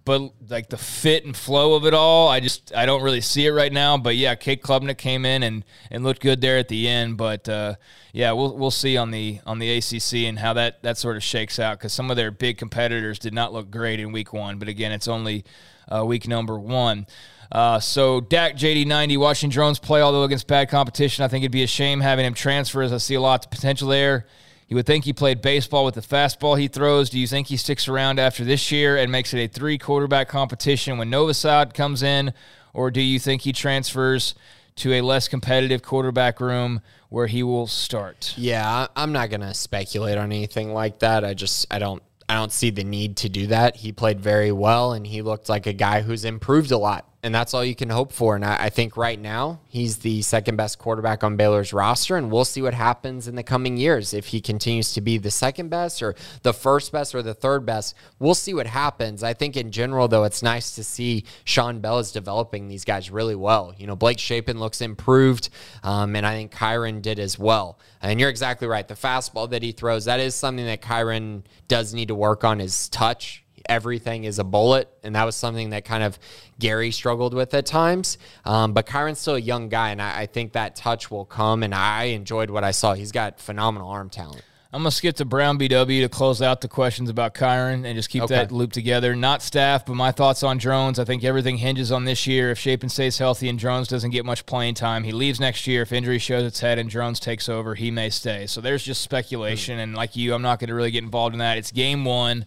but like the fit and flow of it all, I just I don't really see it right now. But yeah, Cade Klubnik came in and, and looked good there at the end. But uh, yeah, we'll we'll see on the on the ACC and how that that sort of shakes out because some of their big competitors did not look great in week one. But again, it's only uh, week number one. Uh, so Dak JD90 watching Drones play, although against bad competition, I think it'd be a shame having him transfer as I see a lot of potential there. You would think he played baseball with the fastball he throws. Do you think he sticks around after this year and makes it a three quarterback competition when Novosad comes in? Or do you think he transfers to a less competitive quarterback room where he will start?
Yeah, I'm not gonna speculate on anything like that. I just I don't I don't see the need to do that. He played very well and he looked like a guy who's improved a lot. And that's all you can hope for. And I, I think right now he's the second best quarterback on Baylor's roster. And we'll see what happens in the coming years. If he continues to be the second best or the first best or the third best, we'll see what happens. I think in general, though, it's nice to see Shawn Bell is developing these guys really well. You know, Blake Shapen looks improved. Um, and I think Kyron did as well. And you're exactly right. The fastball that he throws, that is something that Kyron does need to work on his touch. Everything is a bullet, and that was something that kind of Gerry struggled with at times. Um, but Kyron's still a young guy, and I, I think that touch will come. And I enjoyed what I saw. He's got phenomenal arm talent.
I'm gonna skip to Brown BW to close out the questions about Kyron and just keep
Okay.
that loop together. Not staff, but my thoughts on Drones. I think everything hinges on this year. If Shapen stays healthy and Drones doesn't get much playing time, he leaves next year. If injury shows its head and Drones takes over, he may stay. So there's just speculation, and like you, I'm not gonna really get involved in that. It's game one.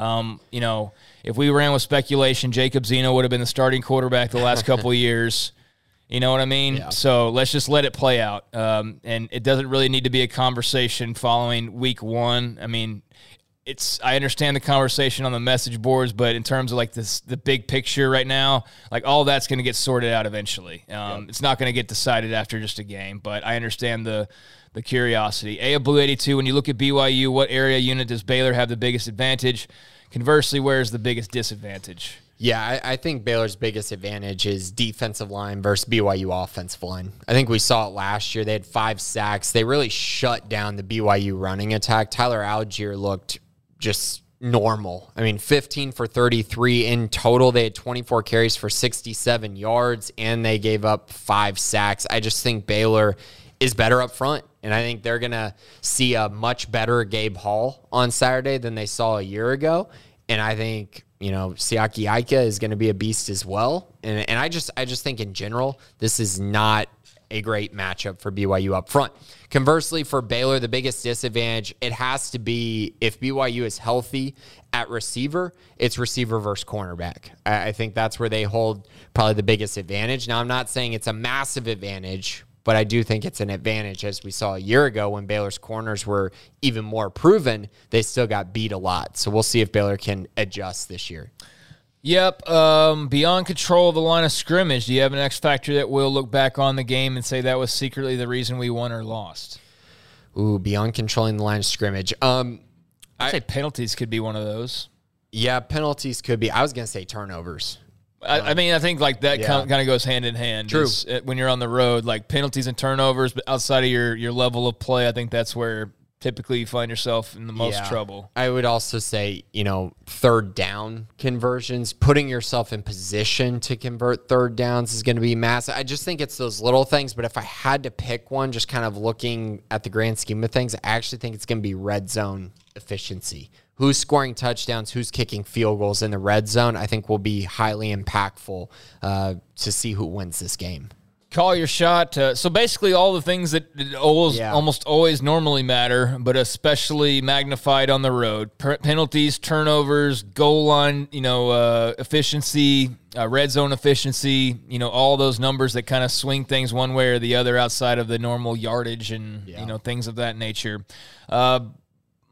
Um, you know, if we ran with speculation, Jacob Zeno would have been the starting quarterback the last couple of years. You know what I mean? So let's just let it play out. Um, and it doesn't really need to be a conversation following week one. I mean, it's I understand the conversation on the message boards, but in terms of like this the big picture right now, like all that's going to get sorted out eventually. Um, It's not going to get decided after just a game, but I understand the the curiosity. A of Blue eighty two. When you look at BYU, what area unit does Baylor have the biggest advantage? Conversely, where's the biggest disadvantage?
Yeah, I, I think Baylor's biggest advantage is defensive line versus BYU offensive line. I think we saw it last year. They had five sacks. They really shut down the BYU running attack. Tyler Allgeier looked just normal. I mean, 15 for 33 in total. They had 24 carries for 67 yards and they gave up five sacks. I just think Baylor is better up front. And I think they're going to see a much better Gabe Hall on Saturday than they saw a year ago. And I think, you know, Siaki Ika is going to be a beast as well. And, and I just I just think in general, this is not a great matchup for BYU up front. Conversely, for Baylor, the biggest disadvantage, it has to be if BYU is healthy at receiver, it's receiver versus cornerback. I, I think that's where they hold probably the biggest advantage. Now, I'm not saying it's a massive advantage, but I do think it's an advantage as we saw a year ago when Baylor's corners were even more proven. They still got beat a lot. So we'll see if Baylor can adjust this year.
Yep. Um, beyond control of the line of scrimmage, do you have an X factor that will look back on the game and say that was secretly the reason we won or lost?
Ooh, beyond controlling the line of scrimmage. Um,
I'd I, say penalties could be one of those.
Yeah, penalties could be. I was gonna say turnovers.
I, I mean, I think like that yeah. kind of goes hand in hand.
True.
Uh, when you're on the road, like penalties and turnovers, but outside of your your level of play, I think that's where typically you find yourself in the most yeah. trouble.
I would also say, you know, third down conversions, putting yourself in position to convert third downs is going to be massive. I just think it's those little things. But if I had to pick one, just kind of looking at the grand scheme of things, I actually think it's going to be red zone efficiency who's scoring touchdowns, who's kicking field goals in the red zone, I think will be highly impactful uh, to see who wins this game.
Call your shot. Uh, so basically, all the things that always, yeah. almost always normally matter, but especially magnified on the road: P- penalties, turnovers, goal line, you know, uh, efficiency, uh, red zone efficiency. You know, all those numbers that kind of swing things one way or the other outside of the normal yardage and yeah. you know things of that nature.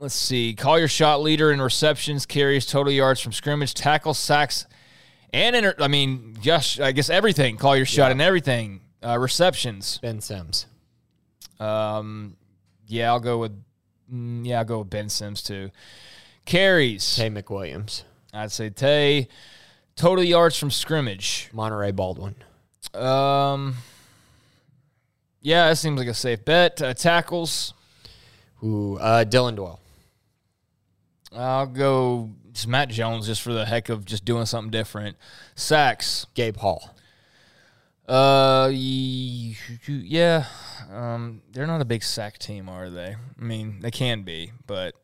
Let's see. Call your shot leader in receptions, carries, total yards from scrimmage, tackle, sacks, and inter- I mean, gosh, I guess everything. Call your shot yeah. and everything. Uh, receptions.
Ben Sims.
Um, yeah, I'll go with. Mm, yeah, I'll go with Ben Sims too. Carries.
Taye McWilliams.
I'd say Taye. Total yards from scrimmage.
Monaray Baldwin.
Um. Yeah, that seems like a safe bet. Uh, tackles.
Ooh, uh, Dillon Doyle.
I'll go Matt Jones just for the heck of just doing something different. Sacks.
Gabe Hall.
Uh, yeah. Um, they're not a big sack team, are they? I mean, they can be, but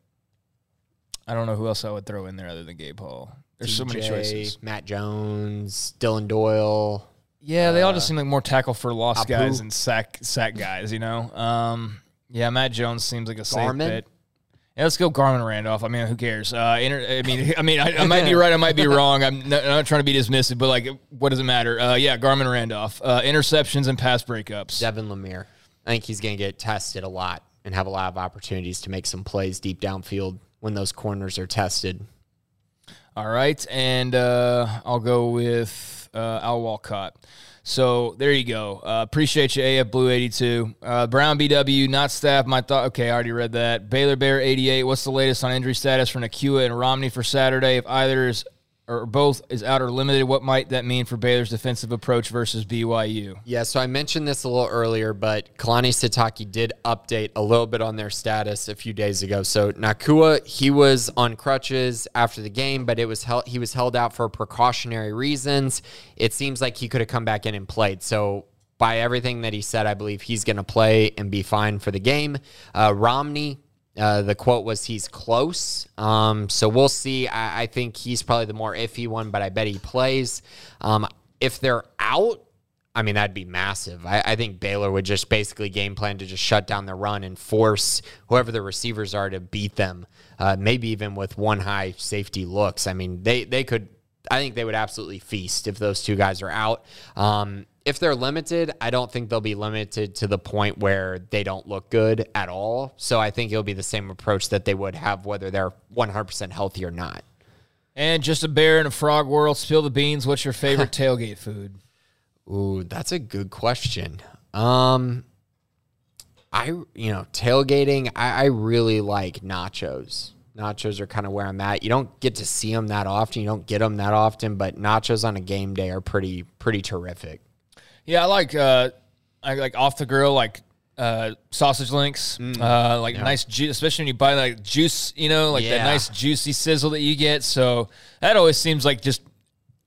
I don't know who else I would throw in there other than Gabe Hall. There's DJ, so many choices.
Matt Jones, Dillon Doyle.
Yeah, they all just uh, seem like more tackle for lost Apu. guys and sack sack guys. You know. Um, yeah, Matt Jones seems like a safe bet. Yeah, let's go Garmon Randolph. I mean, who cares? Uh, inter- I mean, I mean, I, I, might be right. I might be wrong. I'm not, I'm not, trying to be dismissive, but like, what does it matter? Uh, yeah, Garmon Randolph. Uh, interceptions and pass breakups.
Devin Lemear. I think he's going to get tested a lot and have a lot of opportunities to make some plays deep downfield when those corners are tested.
All right, and uh, I'll go with uh, Al Walcott. So there you go. Uh, appreciate you, AF Blue 82. Uh, Brown BW, not staff. My thought. Okay, I already read that. Baylor Bear 88. What's the latest on injury status for Nacua and Romney for Saturday? If either is or both is out or limited, what might that mean for Baylor's defensive approach versus BYU?
Yeah, so I mentioned this a little earlier, but Kalani Sitake did update a little bit on their status a few days ago. So Nacua, he was on crutches after the game, but it was held, he was held out for precautionary reasons. It seems like he could have come back in and played. So by everything that he said, I believe he's going to play and be fine for the game. Uh, Romney, uh, the quote was he's close. Um, so we'll see. I, I, think he's probably the more iffy one, but I bet he plays. Um, if they're out, I mean, that'd be massive. I, I, think Baylor would just basically game plan to just shut down the run and force whoever the receivers are to beat them, uh, maybe even with one high safety looks. I mean, they, they could, I think they would absolutely feast if those two guys are out. Um, if they're limited, I don't think they'll be limited to the point where they don't look good at all. So I think it'll be the same approach that they would have whether they're 100% healthy or not.
And just a bear in a frog world, spill the beans. What's your favorite tailgate food?
Ooh, that's a good question. Um, I you know tailgating. I, I really like nachos. Nachos are kind of where I'm at. You don't get to see them that often. You don't get them that often, but nachos on a game day are pretty pretty terrific.
Yeah, I like uh, I like off the grill, like uh, sausage links, mm. uh, like yeah. nice juice, especially when you buy like juice, you know, like yeah. that nice juicy sizzle that you get. So that always seems like just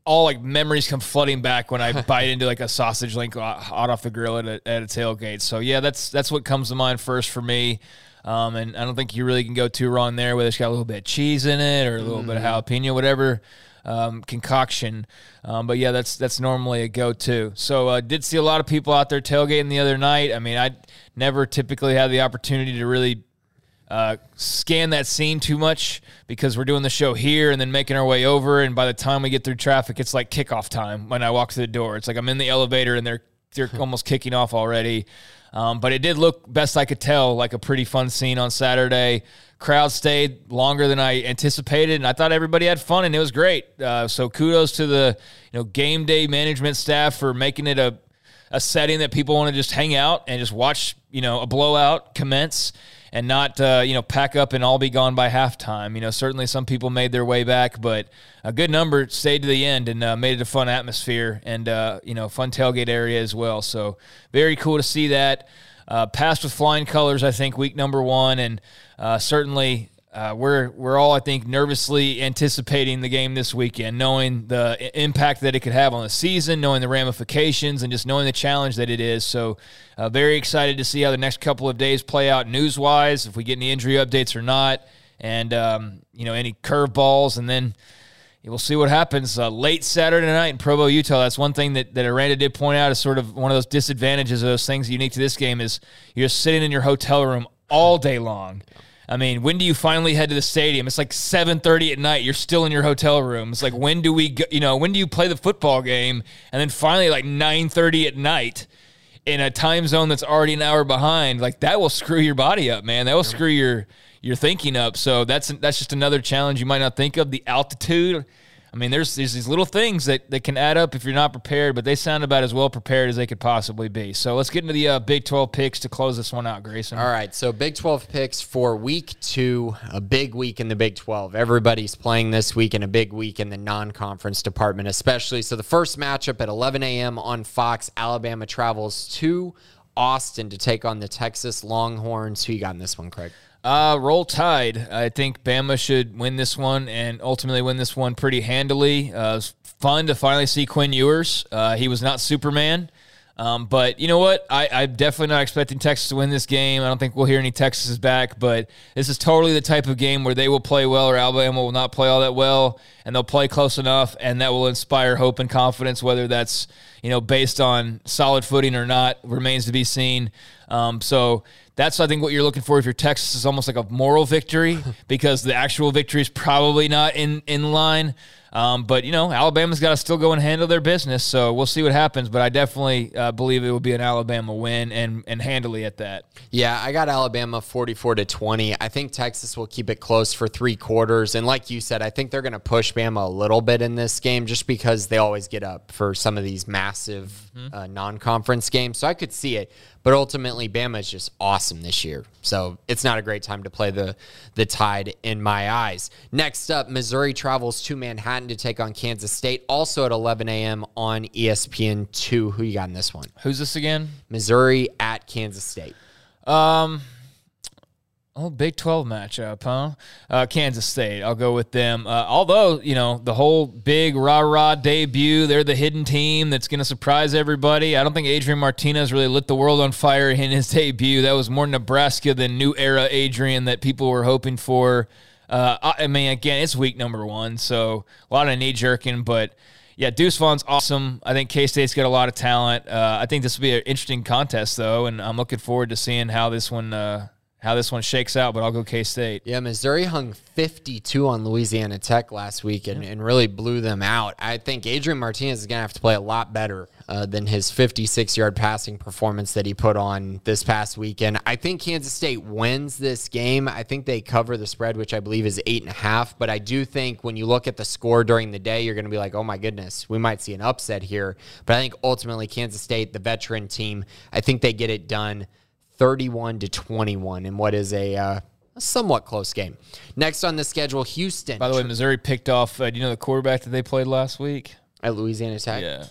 all like memories come flooding back when I bite into like a sausage link hot off the grill at a, at a tailgate. So yeah, that's that's what comes to mind first for me. Um, and I don't think you really can go too wrong there, whether it's got a little bit of cheese in it or a little mm. bit of mm-hmm. jalapeno, whatever um, concoction. Um, but yeah, that's that's normally a go-to. So uh, did see a lot of people out there tailgating the other night. I mean, I never typically have the opportunity to really uh, scan that scene too much because we're doing the show here and then making our way over. And by the time we get through traffic, it's like kickoff time when I walk through the door. It's like I'm in the elevator and they're they're almost kicking off already. Um, but it did look, best I could tell, like a pretty fun scene on Saturday. Crowd stayed longer than I anticipated, and I thought everybody had fun, and it was great. Uh, so kudos to the you know game day management staff for making it a a setting that people want to just hang out and just watch you know a blowout commence and not uh, you know pack up and all be gone by halftime. You know, certainly some people made their way back, but a good number stayed to the end and uh, made it a fun atmosphere and uh, you know fun tailgate area as well. So very cool to see that. Uh, passed with flying colors, I think, week number one, and uh, certainly uh, we're we're all, I think, nervously anticipating the game this weekend, knowing the impact that it could have on the season, knowing the ramifications, and just knowing the challenge that it is. So, uh, very excited to see how the next couple of days play out news wise, if we get any injury updates or not, and um, you know any curveballs, and then we'll see what happens uh, late Saturday night in Provo, Utah. That's one thing that, that Aranda did point out is sort of one of those disadvantages of those things unique to this game is you're sitting in your hotel room all day long. I mean, when do you finally head to the stadium? It's like 7:30 at night. You're still in your hotel room. It's like when do we go, you know, when do you play the football game? And then finally like 9:30 at night in a time zone that's already an hour behind. Like that will screw your body up, man. That will screw your your thinking up. So that's that's just another challenge you might not think of the altitude I mean, there's, there's these little things that, that can add up if you're not prepared, but they sound about as well prepared as they could possibly be. So let's get into the uh, Big 12 picks to close this one out, Grayson.
All right. So Big 12 picks for week two, a big week in the Big 12. Everybody's playing this week and a big week in the non conference department, especially. So the first matchup at 11 a.m. on Fox, Alabama travels to Austin to take on the Texas Longhorns. Who you got in this one, Craig?
Uh, roll tide. I think Bama should win this one and ultimately win this one pretty handily. Uh, fun to finally see Quinn Ewers. Uh, he was not Superman. Um, but you know what? I, I'm definitely not expecting Texas to win this game. I don't think we'll hear any Texas back, but this is totally the type of game where they will play well or Alabama will not play all that well, and they'll play close enough, and that will inspire hope and confidence. Whether that's you know based on solid footing or not remains to be seen. Um, so that's I think what you're looking for if you're Texas is almost like a moral victory because the actual victory is probably not in in line. Um, but you know, Alabama's got to still go and handle their business, so we'll see what happens. But I definitely uh, believe it will be an Alabama win and and handily at that.
Yeah, I got Alabama forty-four to twenty. I think Texas will keep it close for three quarters, and like you said, I think they're going to push Bama a little bit in this game just because they always get up for some of these massive mm-hmm. uh, non-conference games. So I could see it, but ultimately, Bama is just awesome this year. So it's not a great time to play the the Tide in my eyes. Next up, Missouri travels to Manhattan to take on Kansas State, also at 11 a.m. on ESPN two. Who you got in this one?
Who's this again?
Missouri at Kansas State.
Um, Oh, Big 12 matchup, huh? Uh, Kansas State. I'll go with them. Uh, although, you know, the whole big rah rah debut, they're the hidden team that's going to surprise everybody. I don't think Adrian Martinez really lit the world on fire in his debut. That was more Nebraska than new era Adrian that people were hoping for. Uh, I mean, again, it's week number one, so a lot of knee jerking, but. Yeah, Deuce Vaughn's awesome. I think K State's got a lot of talent. Uh, I think this will be an interesting contest, though, and I'm looking forward to seeing how this one uh, how this one shakes out, but I'll go K State.
Yeah, Missouri hung 52 on Louisiana Tech last week and, and really blew them out. I think Adrian Martinez is going to have to play a lot better uh, than his 56 yard passing performance that he put on this past weekend. I think Kansas State wins this game. I think they cover the spread, which I believe is eight and a half. But I do think when you look at the score during the day, you're going to be like, oh my goodness, we might see an upset here. But I think ultimately, Kansas State, the veteran team, I think they get it done. 31 to 21 in what is a, uh, a somewhat close game. Next on the schedule, Houston.
By the way, Missouri picked off. Uh, do you know the quarterback that they played last week
at Louisiana Tech?
Yeah.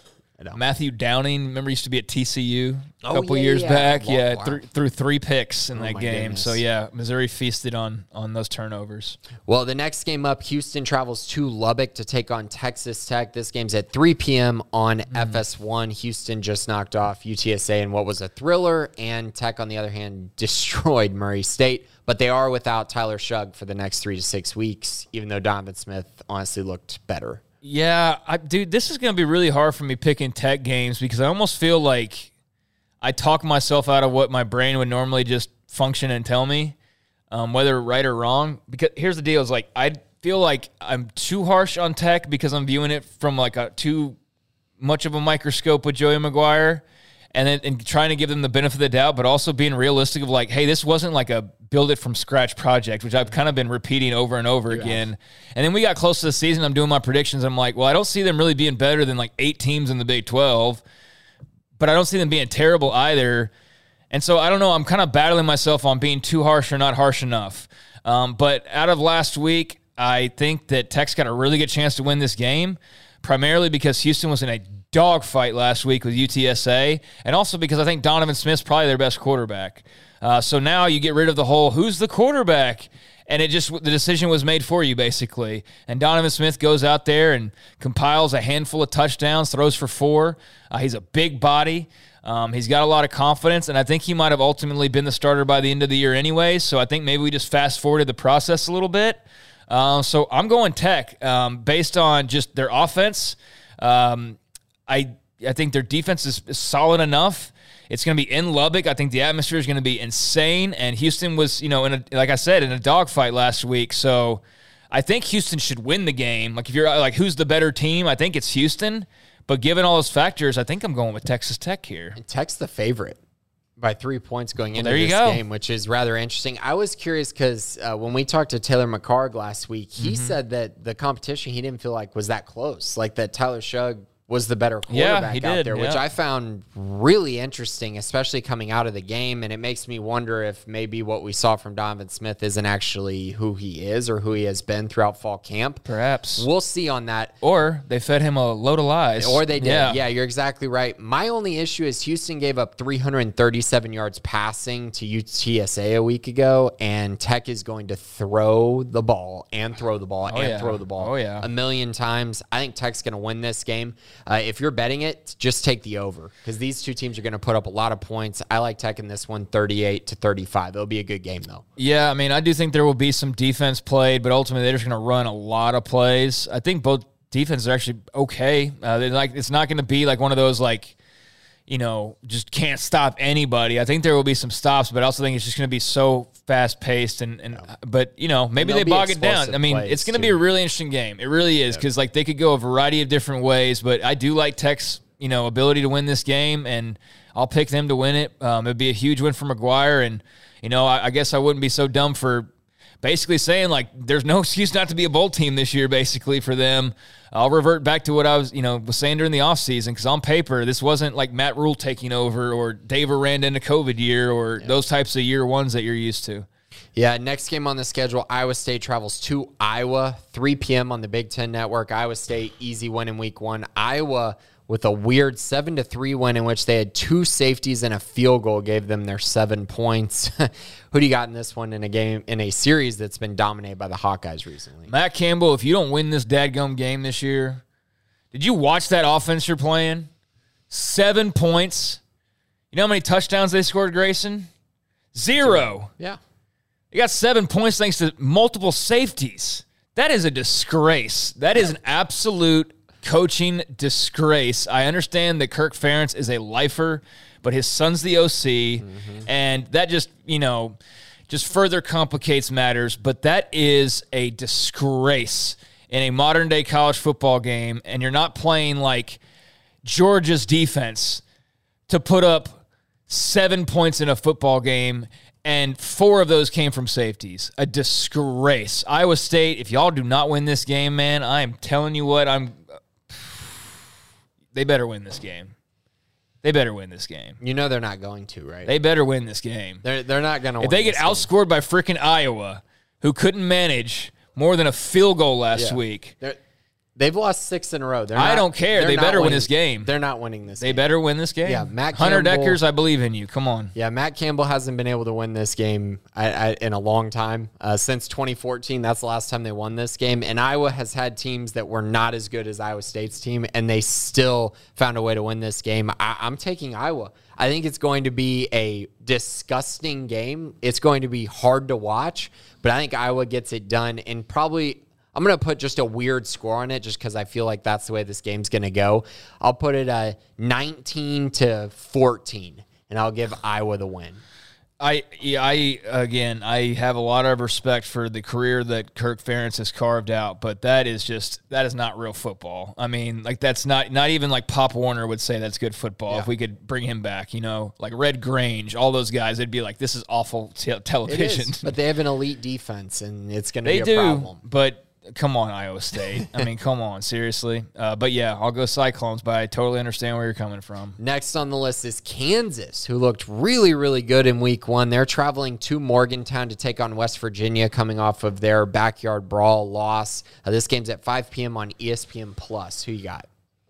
Matthew Downing, remember, used to be at TCU a oh, couple yeah, years yeah. back. yeah, th- threw three picks in oh, that game. Goodness. So yeah, Missouri feasted on on those turnovers.
Well, the next game up, Houston travels to Lubbock to take on Texas Tech. This game's at 3 p.m. on mm. FS1. Houston just knocked off UTSA in what was a thriller, and Tech, on the other hand, destroyed Murray State. But they are without Tyler Shough for the next three to six weeks, even though Donovan Smith honestly looked better.
Yeah, I, dude, this is going to be really hard for me picking tech games because I almost feel like I talk myself out of what my brain would normally just function and tell me, um, whether right or wrong. Because here's the deal: is like I feel like I'm too harsh on tech because I'm viewing it from like a too much of a microscope with Joey McGuire. and then and trying to give them the benefit of the doubt, but also being realistic of like, hey, this wasn't like a build it from scratch project, which I've kind of been repeating over and over again. And then we got close to the season. I'm doing my predictions. I'm like, well, I don't see them really being better than like eight teams in the Big 12, but I don't see them being terrible either. And so I don't know. I'm kind of battling myself on being too harsh or not harsh enough. Um, but out of last week, I think that Tech's got a really good chance to win this game, primarily because Houston was in a dogfight last week with UTSA, and also because I think Donovan Smith's probably their best quarterback. Uh, so now you get rid of the whole who's the quarterback, and it just the decision was made for you basically. And Donovan Smith goes out there and compiles a handful of touchdowns, throws for four. Uh, he's a big body. Um, he's got a lot of confidence, and I think he might have ultimately been the starter by the end of the year anyway. So I think maybe we just fast forwarded the process a little bit. Uh, so I'm going Tech um, based on just their offense. Um, I I think their defense is, is solid enough. It's going to be in Lubbock. I think the atmosphere is going to be insane. And Houston was, you know, in a, like I said, in a dogfight last week. So I think Houston should win the game. Like if you're like, who's the better team? I think it's Houston. But given all those factors, I think I'm going with Texas Tech here.
And Tech's the favorite by three points going into well, this go. game, which is rather interesting. I was curious because uh, when we talked to Taylor McHargue last week, he mm-hmm. said that the competition he didn't feel like was that close, like that Tyler Shough was the better quarterback yeah, out there, yeah. which I found really interesting, especially coming out of the game. And it makes me wonder if maybe what we saw from Donovan Smith isn't actually who he is or who he has been throughout fall camp.
Perhaps.
We'll see on that.
Or they fed him a load of lies.
Or they did. Yeah, yeah you're exactly right. My only issue is Houston gave up 337 yards passing to UTSA a week ago, and Tech is going to throw the ball and throw the ball oh, and
yeah.
throw the ball
oh, yeah.
a million times. I think Tech's going to win this game. Uh, if you're betting it, just take the over because these two teams are going to put up a lot of points. I like Tech in this one 38 to 35. It'll be a good game, though.
Yeah, I mean, I do think there will be some defense played, but ultimately they're just going to run a lot of plays. I think both defenses are actually okay. Uh, like it's not going to be like one of those like you know, just can't stop anybody. I think there will be some stops, but I also think it's just going to be so fast paced and, and yeah. but you know, maybe they bog it down. I mean, it's going to be a really interesting game. It really is because yeah. like they could go a variety of different ways, but I do like Tech's, you know, ability to win this game and I'll pick them to win it. Um, it'd be a huge win for McGuire and you know, I, I guess I wouldn't be so dumb for basically saying like there's no excuse not to be a bowl team this year basically for them I'll revert back to what I was, you know, was saying during the offseason because on paper, this wasn't like Matt Rhule taking over or Dave Aranda in a COVID year or yeah. those types of year ones that you're used to.
Yeah, next game on the schedule, Iowa State travels to Iowa, 3 p.m. on the Big Ten Network. Iowa State, easy win in week one. Iowa with a weird seven to three win in which they had two safeties and a field goal gave them their seven points. Who do you got in this one in a game in a series that's been dominated by the Hawkeyes recently?
Matt Campbell, if you don't win this dadgum game this year, did you watch that offense you're playing? Seven points. You know how many touchdowns they scored, Grayson? Zero.
Yeah.
They got seven points thanks to multiple safeties. That is a disgrace. That is an absolute coaching disgrace. I understand that Kirk Ferentz is a lifer, but his son's the OC, mm-hmm. and that just, you know, just further complicates matters. But that is a disgrace in a modern day college football game, and you're not playing like Georgia's defense to put up seven points in a football game and four of those came from safeties. A disgrace. Iowa State, if y'all do not win this game, man, I am telling you what, I'm they better win this game. They better win this game.
You know they're not going to, right?
They better win this game.
They're they're not going to.
If they get outscored game. by freaking Iowa, who couldn't manage more than a field goal last yeah. week,
they're, They've lost six in a row.
They're I not, don't care. They better winning. win this game.
They're not winning this. Game.
They
game.
better win this game.
Yeah, Matt
Hunter Campbell, Dekkers, I believe in you. Come on.
Yeah, Matt Campbell hasn't been able to win this game I, I, in a long time uh, since 2014. That's the last time they won this game. And Iowa has had teams that were not as good as Iowa State's team, and they still found a way to win this game. I, I'm taking Iowa. I think it's going to be a disgusting game. It's going to be hard to watch, but I think Iowa gets it done and probably I'm going to put just a weird score on it just because I feel like that's the way this game's going to go. I'll put it a 19 to 14, and I'll give Iowa the win.
I, I again, I have a lot of respect for the career that Kirk Ferentz has carved out, but that is just that is not real football. I mean, like that's not not even like Pop Warner would say that's good football. Yeah. If we could bring him back, you know, like Red Grange, all those guys, they'd be like, this is awful te- television.
but they have an elite defense, and it's going to be a do, problem.
But come on, Iowa State. I mean, come on, seriously. Uh, but yeah, I'll go Cyclones, but I totally understand where you're coming from.
Next on the list is Kansas, who looked really, really good in week one. They're traveling to Morgantown to take on West Virginia, coming off of their backyard brawl loss. Uh, this game's at 5 p.m. on ESPN Plus. Who you got?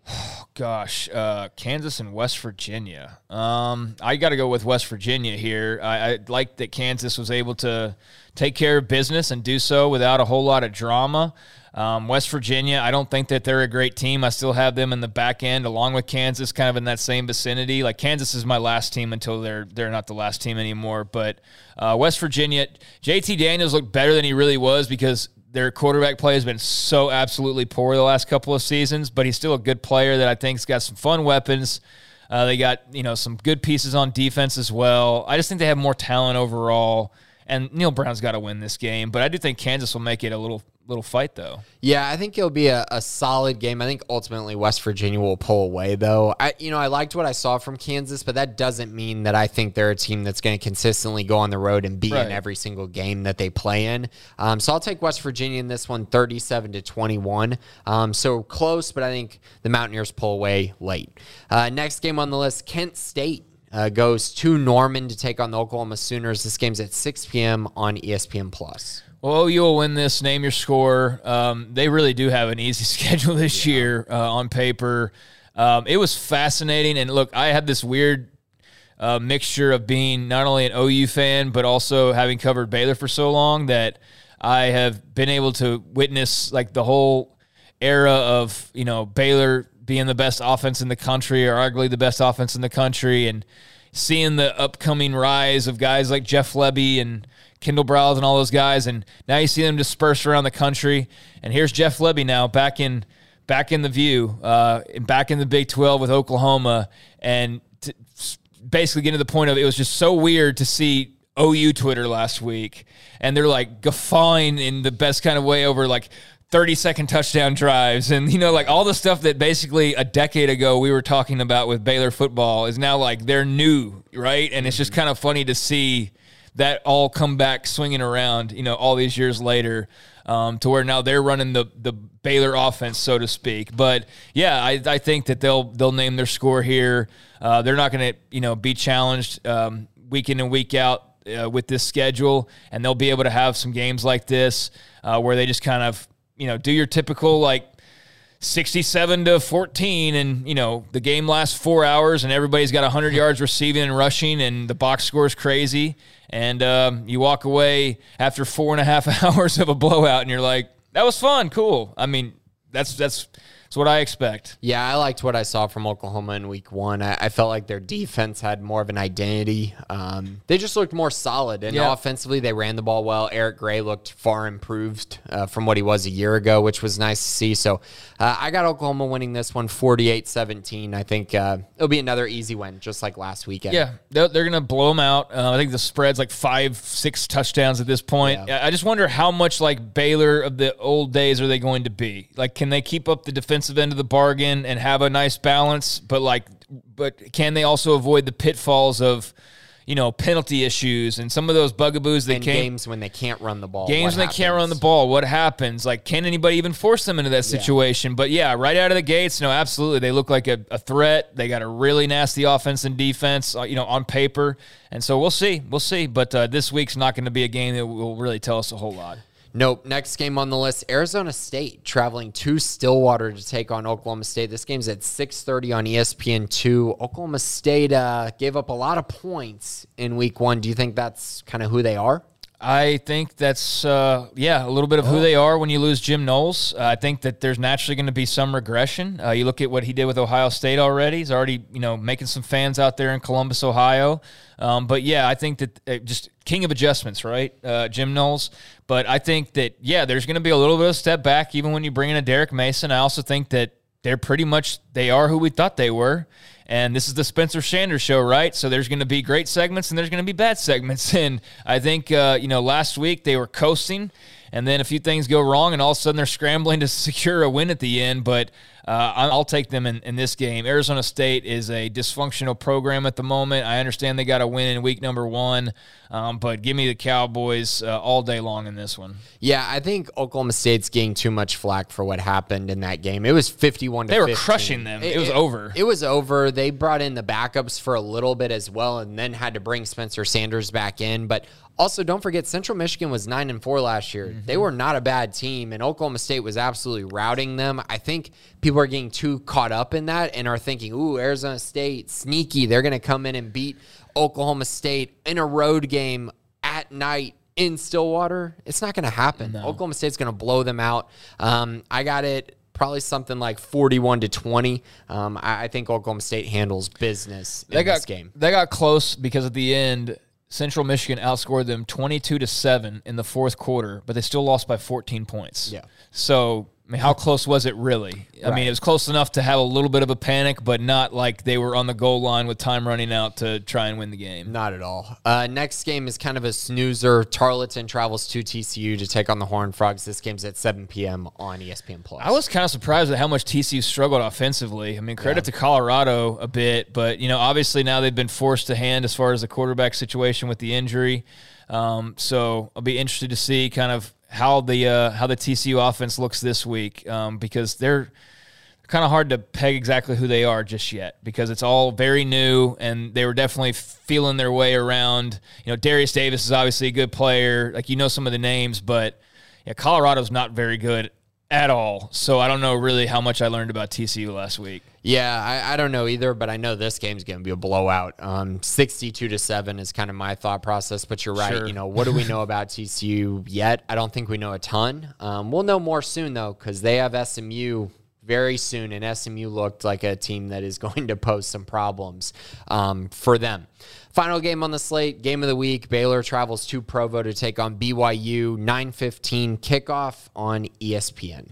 Oh, gosh, uh, Kansas and West Virginia. Um, I got to go with West Virginia here. I, I like that Kansas was able to take care of business and do so without a whole lot of drama. Um, West Virginia, I don't think that they're a great team. I still have them in the back end, along with Kansas, kind of in that same vicinity. Like Kansas is my last team until they're they're not the last team anymore. But uh, West Virginia, JT Daniels looked better than he really was because their quarterback play has been so absolutely poor the last couple of seasons. But he's still a good player that I think's got some fun weapons. Uh, they got you know some good pieces on defense as well. I just think they have more talent overall. And Neal Brown's got to win this game, but I do think Kansas will make it a little little fight though.
Yeah, I think it'll be a, a solid game. I think ultimately West Virginia will pull away though. I you know, I liked what I saw from Kansas, but that doesn't mean that I think they're a team that's going to consistently go on the road and be right. in every single game that they play in. Um, so I'll take West Virginia in this one 37 to 21. Um, so close, but I think the Mountaineers pull away late. Uh, next game on the list, Kent State uh, goes to Norman to take on the Oklahoma Sooners. This game's at 6 p.m. on ESPN Plus.
Well, you'll win this. Name your score. Um, they really do have an easy schedule this yeah. year uh, on paper. Um, it was fascinating, and look, I had this weird uh, mixture of being not only an OU fan but also having covered Baylor for so long that I have been able to witness like the whole era of you know Baylor being the best offense in the country or arguably the best offense in the country and seeing the upcoming rise of guys like Jeff Lebby and Kendall Briles and all those guys and now you see them dispersed around the country. And here's Jeff Lebby now back in back in the view uh, back in the Big 12 with Oklahoma and to basically getting to the point of it was just so weird to see OU Twitter last week. And they're like guffawing in the best kind of way over like 30 second touchdown drives and you know like all the stuff that basically a decade ago we were talking about with Baylor football is now like they're new, right? And it's just kind of funny to see that all come back swinging around, you know, all these years later. Um, to where now they're running the the Baylor offense, so to speak. But yeah, I, I think that they'll they'll name their score here. Uh, they're not going to you know be challenged um, week in and week out uh, with this schedule, and they'll be able to have some games like this uh, where they just kind of you know, do your typical like 67 to 14 and you know the game lasts four hours and everybody's got 100 yards receiving and rushing and the box score is crazy. And um, you walk away after four and a half hours of a blowout and you're like that was fun. Cool. I mean that's that's it's what I expect.
Yeah, I liked what I saw from Oklahoma in week one. I, I felt like their defense had more of an identity. Um, they just looked more solid. And yeah. offensively, they ran the ball well. Eric Gray looked far improved uh, from what he was a year ago, which was nice to see. So uh, I got Oklahoma winning this one 48 17. I think uh, it'll be another easy win, just like last weekend.
Yeah, they're, they're going to blow them out. Uh, I think the spread's like five, six touchdowns at this point. Yeah. I just wonder how much like Baylor of the old days are they going to be? Like, can they keep up the defense? Defensive end of the bargain and have a nice balance, but like, but can they also avoid the pitfalls of, you know, penalty issues and some of those bugaboos they can
games when they can't run the ball.
Games when they can't run the ball. What happens? Like, can anybody even force them into that situation? Yeah. But yeah, right out of the gates, no, absolutely, they look like a, a threat. They got a really nasty offense and defense, uh, you know, on paper. And so we'll see, we'll see. But uh, this week's not going to be a game that will really tell us a whole lot.
Nope. Next game on the list, Arizona State traveling to Stillwater to take on Oklahoma State. This game's at 6:30 on ESPN2. Oklahoma State uh, gave up a lot of points in week 1. Do you think that's kind of who they are?
I think that's uh, yeah a little bit of who they are when you lose Jim Knowles. Uh, I think that there's naturally going to be some regression. Uh, you look at what he did with Ohio State already. He's already you know making some fans out there in Columbus, Ohio. Um, but yeah, I think that uh, just king of adjustments, right, uh, Jim Knowles. But I think that yeah, there's going to be a little bit of step back even when you bring in a Derek Mason. I also think that they're pretty much they are who we thought they were And this is the Spencer Sanders show, right? So there's going to be great segments and there's going to be bad segments. And I think, uh, you know, last week they were coasting and then a few things go wrong, and all of a sudden they're scrambling to secure a win at the end. But uh, I'll take them in, in this game. Arizona State is a dysfunctional program at the moment. I understand they got a win in week number one, um, but give me the Cowboys uh, all day long in this one.
Yeah, I think Oklahoma State's getting too much flack for what happened in that game. It was 51 to
They were
15.
crushing them. It, was over.
It was over. They brought in the backups for a little bit as well and then had to bring Spencer Sanders back in. But also, don't forget, Central Michigan was 9 and 4 last year.
Mm-hmm.
They were not a bad team, and Oklahoma State was absolutely routing them. I think people are getting too caught up in that and are thinking, ooh, Arizona State, sneaky. They're going to come in and beat Oklahoma State in a road game at night in Stillwater. It's not going to happen. Oklahoma State's going to blow them out. Um, I got it probably something like 41 to 20. Um, I, I think Oklahoma State handles business in
they got
this game.
they got close because at the end Central Michigan outscored them 22 to 7 in the fourth quarter, but they still lost by 14 points.
Yeah.
So, I mean, how close was it really? I mean, it was close enough to have a little bit of a panic, but not like they were on the goal line with time running out to try and win the game.
Not at all. Uh, next game is kind of a snoozer. Tarleton travels to TCU to take on the Horned Frogs. This game's at 7 p.m. on ESPN Plus.
I was kind of surprised at how much TCU struggled offensively. I mean, credit to Colorado a bit, but you know, obviously now they've been forced to hand as far as the quarterback situation with the injury. Um, so I'll be interested to see kind of how the uh, how the TCU offense looks this week um, because they're kind of hard to peg exactly who they are just yet because it's all very new and they were definitely feeling their way around. You know, Darius Davis is obviously a good player, like you know some of the names, but yeah, Colorado's not very good at all. So I don't know really how much I learned about TCU last week.
Yeah, I, I don't know either, but I know this game's going to be a blowout. Um, 62 to 7 is kind of my thought process, but you're right.
Sure.
You know, what do we know about TCU yet? I don't think we know a ton. Um, we'll know more soon, though, because they have SMU very soon, and SMU looked like a team that is going to pose some problems um, for them. Final game on the slate, game of the week. Baylor travels to Provo to take on BYU. 9:15 kickoff on ESPN.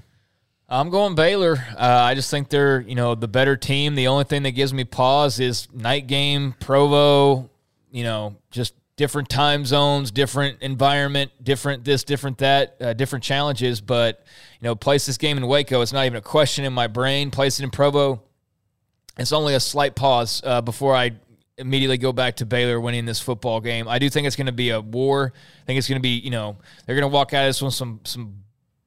I'm going Baylor. Uh, I just think they're, you know, the better team. The only thing that gives me pause is night game, Provo, you know, just different time zones, different environment, different this, different that, uh, different challenges. But, you know, place this game in Waco, it's not even a question in my brain. Place it in Provo, it's only a slight pause uh, before I immediately go back to Baylor winning this football game. I do think it's going to be a war. I think it's going to be, you know, they're going to walk out of this one some some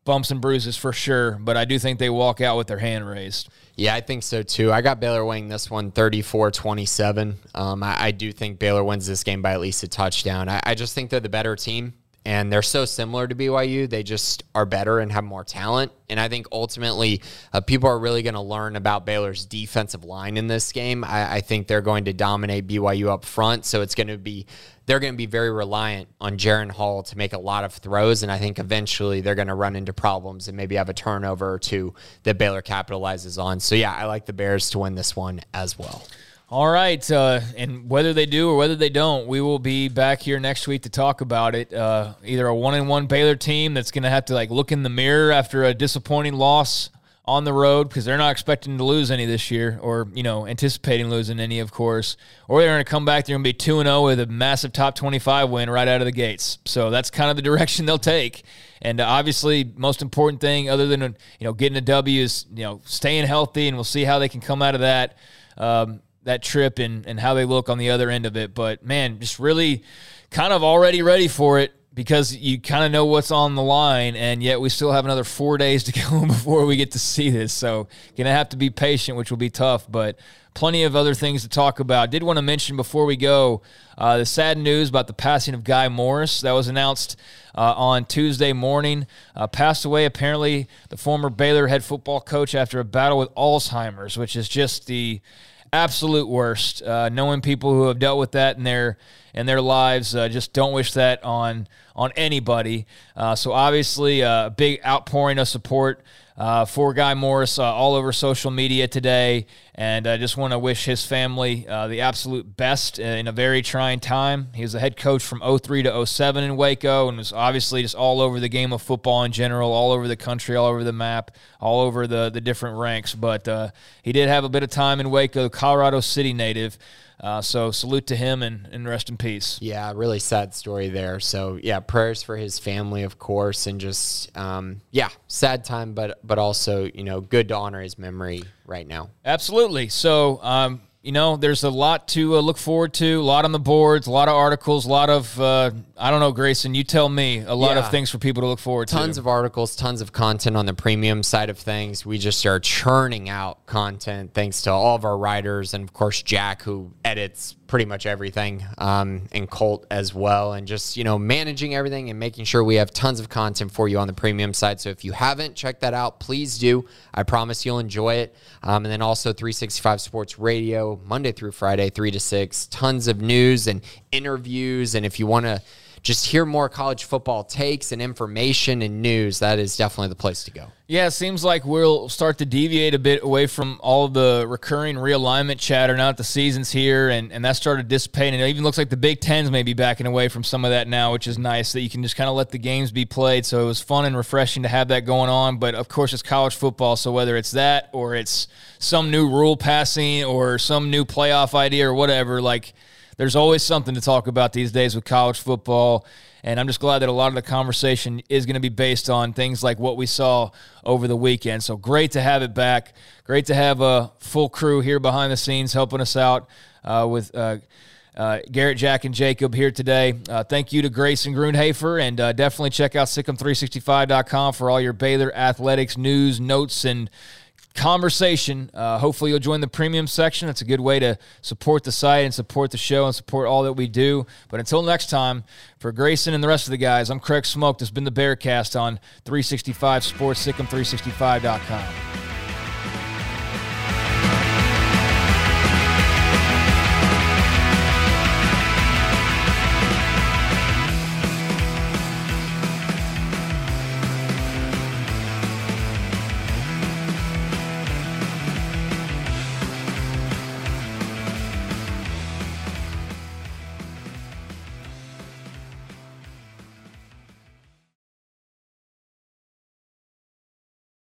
bumps and bruises for sure, but I do think they walk out with their hand raised.
Yeah, I think so too. I got Baylor winning this one 34 27. Um, I, I do think Baylor wins this game by at least a touchdown. I, I just think they're the better team, and they're so similar to BYU. They just are better and have more talent. And I think ultimately, uh, people are really going to learn about Baylor's defensive line in this game. I, I think they're going to dominate BYU up front. So it's going to be they're going to be very reliant on Jaren Hall to make a lot of throws, and I think eventually they're going to run into problems and maybe have a turnover or two that Baylor capitalizes on. So yeah, I like the Bears to win this one as well.
All right, uh, and whether they do or whether they don't, we will be back here next week to talk about it. Uh, either a one and one Baylor team that's going to have to like look in the mirror after a disappointing loss on the road because they're not expecting to lose any this year, or you know anticipating losing any, of course. Or they're going to come back. They're going to be two and zero with a massive top twenty five win right out of the gates. So that's kind of the direction they'll take. And uh, obviously, most important thing, other than you know getting a W, is you know staying healthy, and we'll see how they can come out of that. Um, that trip and, and how they look on the other end of it. But man, just really kind of already ready for it because you kind of know what's on the line, and yet we still have another four days to go before we get to see this. So, gonna have to be patient, which will be tough, but plenty of other things to talk about. Did want to mention before we go uh, the sad news about the passing of Guy Morriss that was announced uh, on Tuesday morning. Uh, passed away, apparently, the former Baylor head football coach after a battle with Alzheimer's, which is just the absolute worst. Uh, knowing people who have dealt with that in their in their lives, uh, just don't wish that on on anybody. Uh, so obviously, a big outpouring of support uh, for Guy Morriss uh, all over social media today. And I just want to wish his family uh, the absolute best in a very trying time. He was the head coach from 03 to 07 in Waco and was obviously just all over the game of football in general, all over the country, all over the map, all over the, the different ranks. But uh, he did have a bit of time in Waco, Colorado City native. Uh, so salute to him and, and rest in peace.
Yeah, really sad story there. So yeah, prayers for his family, of course, and just um, yeah, sad time, but but also you know good to honor his memory right now.
Absolutely. So um, you know, there's a lot to uh, look forward to, a lot on the boards, a lot of articles, a lot of, uh, I don't know, Grayson, you tell me, a lot yeah. of things for people to look forward
tons to. Tons of articles, tons of content on the premium side of things. We just are churning out content thanks to all of our writers and, of course, Jack, who edits pretty much everything, um, and Colt as well. And just, you know, managing everything and making sure we have tons of content for you on the premium side. So if you haven't checked that out, please do. I promise you'll enjoy it. Um, and then also 365 Sports Radio, Monday through Friday, 3 to 6. Tons of news and interviews. And if you want to, just hear more college football takes and information and news, that is definitely the place to go.
Yeah, it seems like we'll start to deviate a bit away from all the recurring realignment chatter now that the season's here and, and that started dissipating. It even looks like the Big Ten's maybe backing away from some of that now, which is nice that you can just kind of let the games be played. So it was fun and refreshing to have that going on. But of course, it's college football. So whether it's that or it's some new rule passing or some new playoff idea or whatever, like – there's always something to talk about these days with college football. And I'm just glad that a lot of the conversation is going to be based on things like what we saw over the weekend. So great to have it back. Great to have a full crew here behind the scenes helping us out uh, with. Uh, uh, Garrett, Jack, and Jacob here today. Uh, thank you to Grayson Grundhoefer, and uh, definitely check out SicEm365.com for all your Baylor athletics news, notes, and conversation. Uh, hopefully, you'll join the premium section. It's a good way to support the site and support the show and support all that we do. But until next time, for Grayson and the rest of the guys, I'm Craig Smoak. This has been the Bearcast on 365 Sports, SicEm365.com.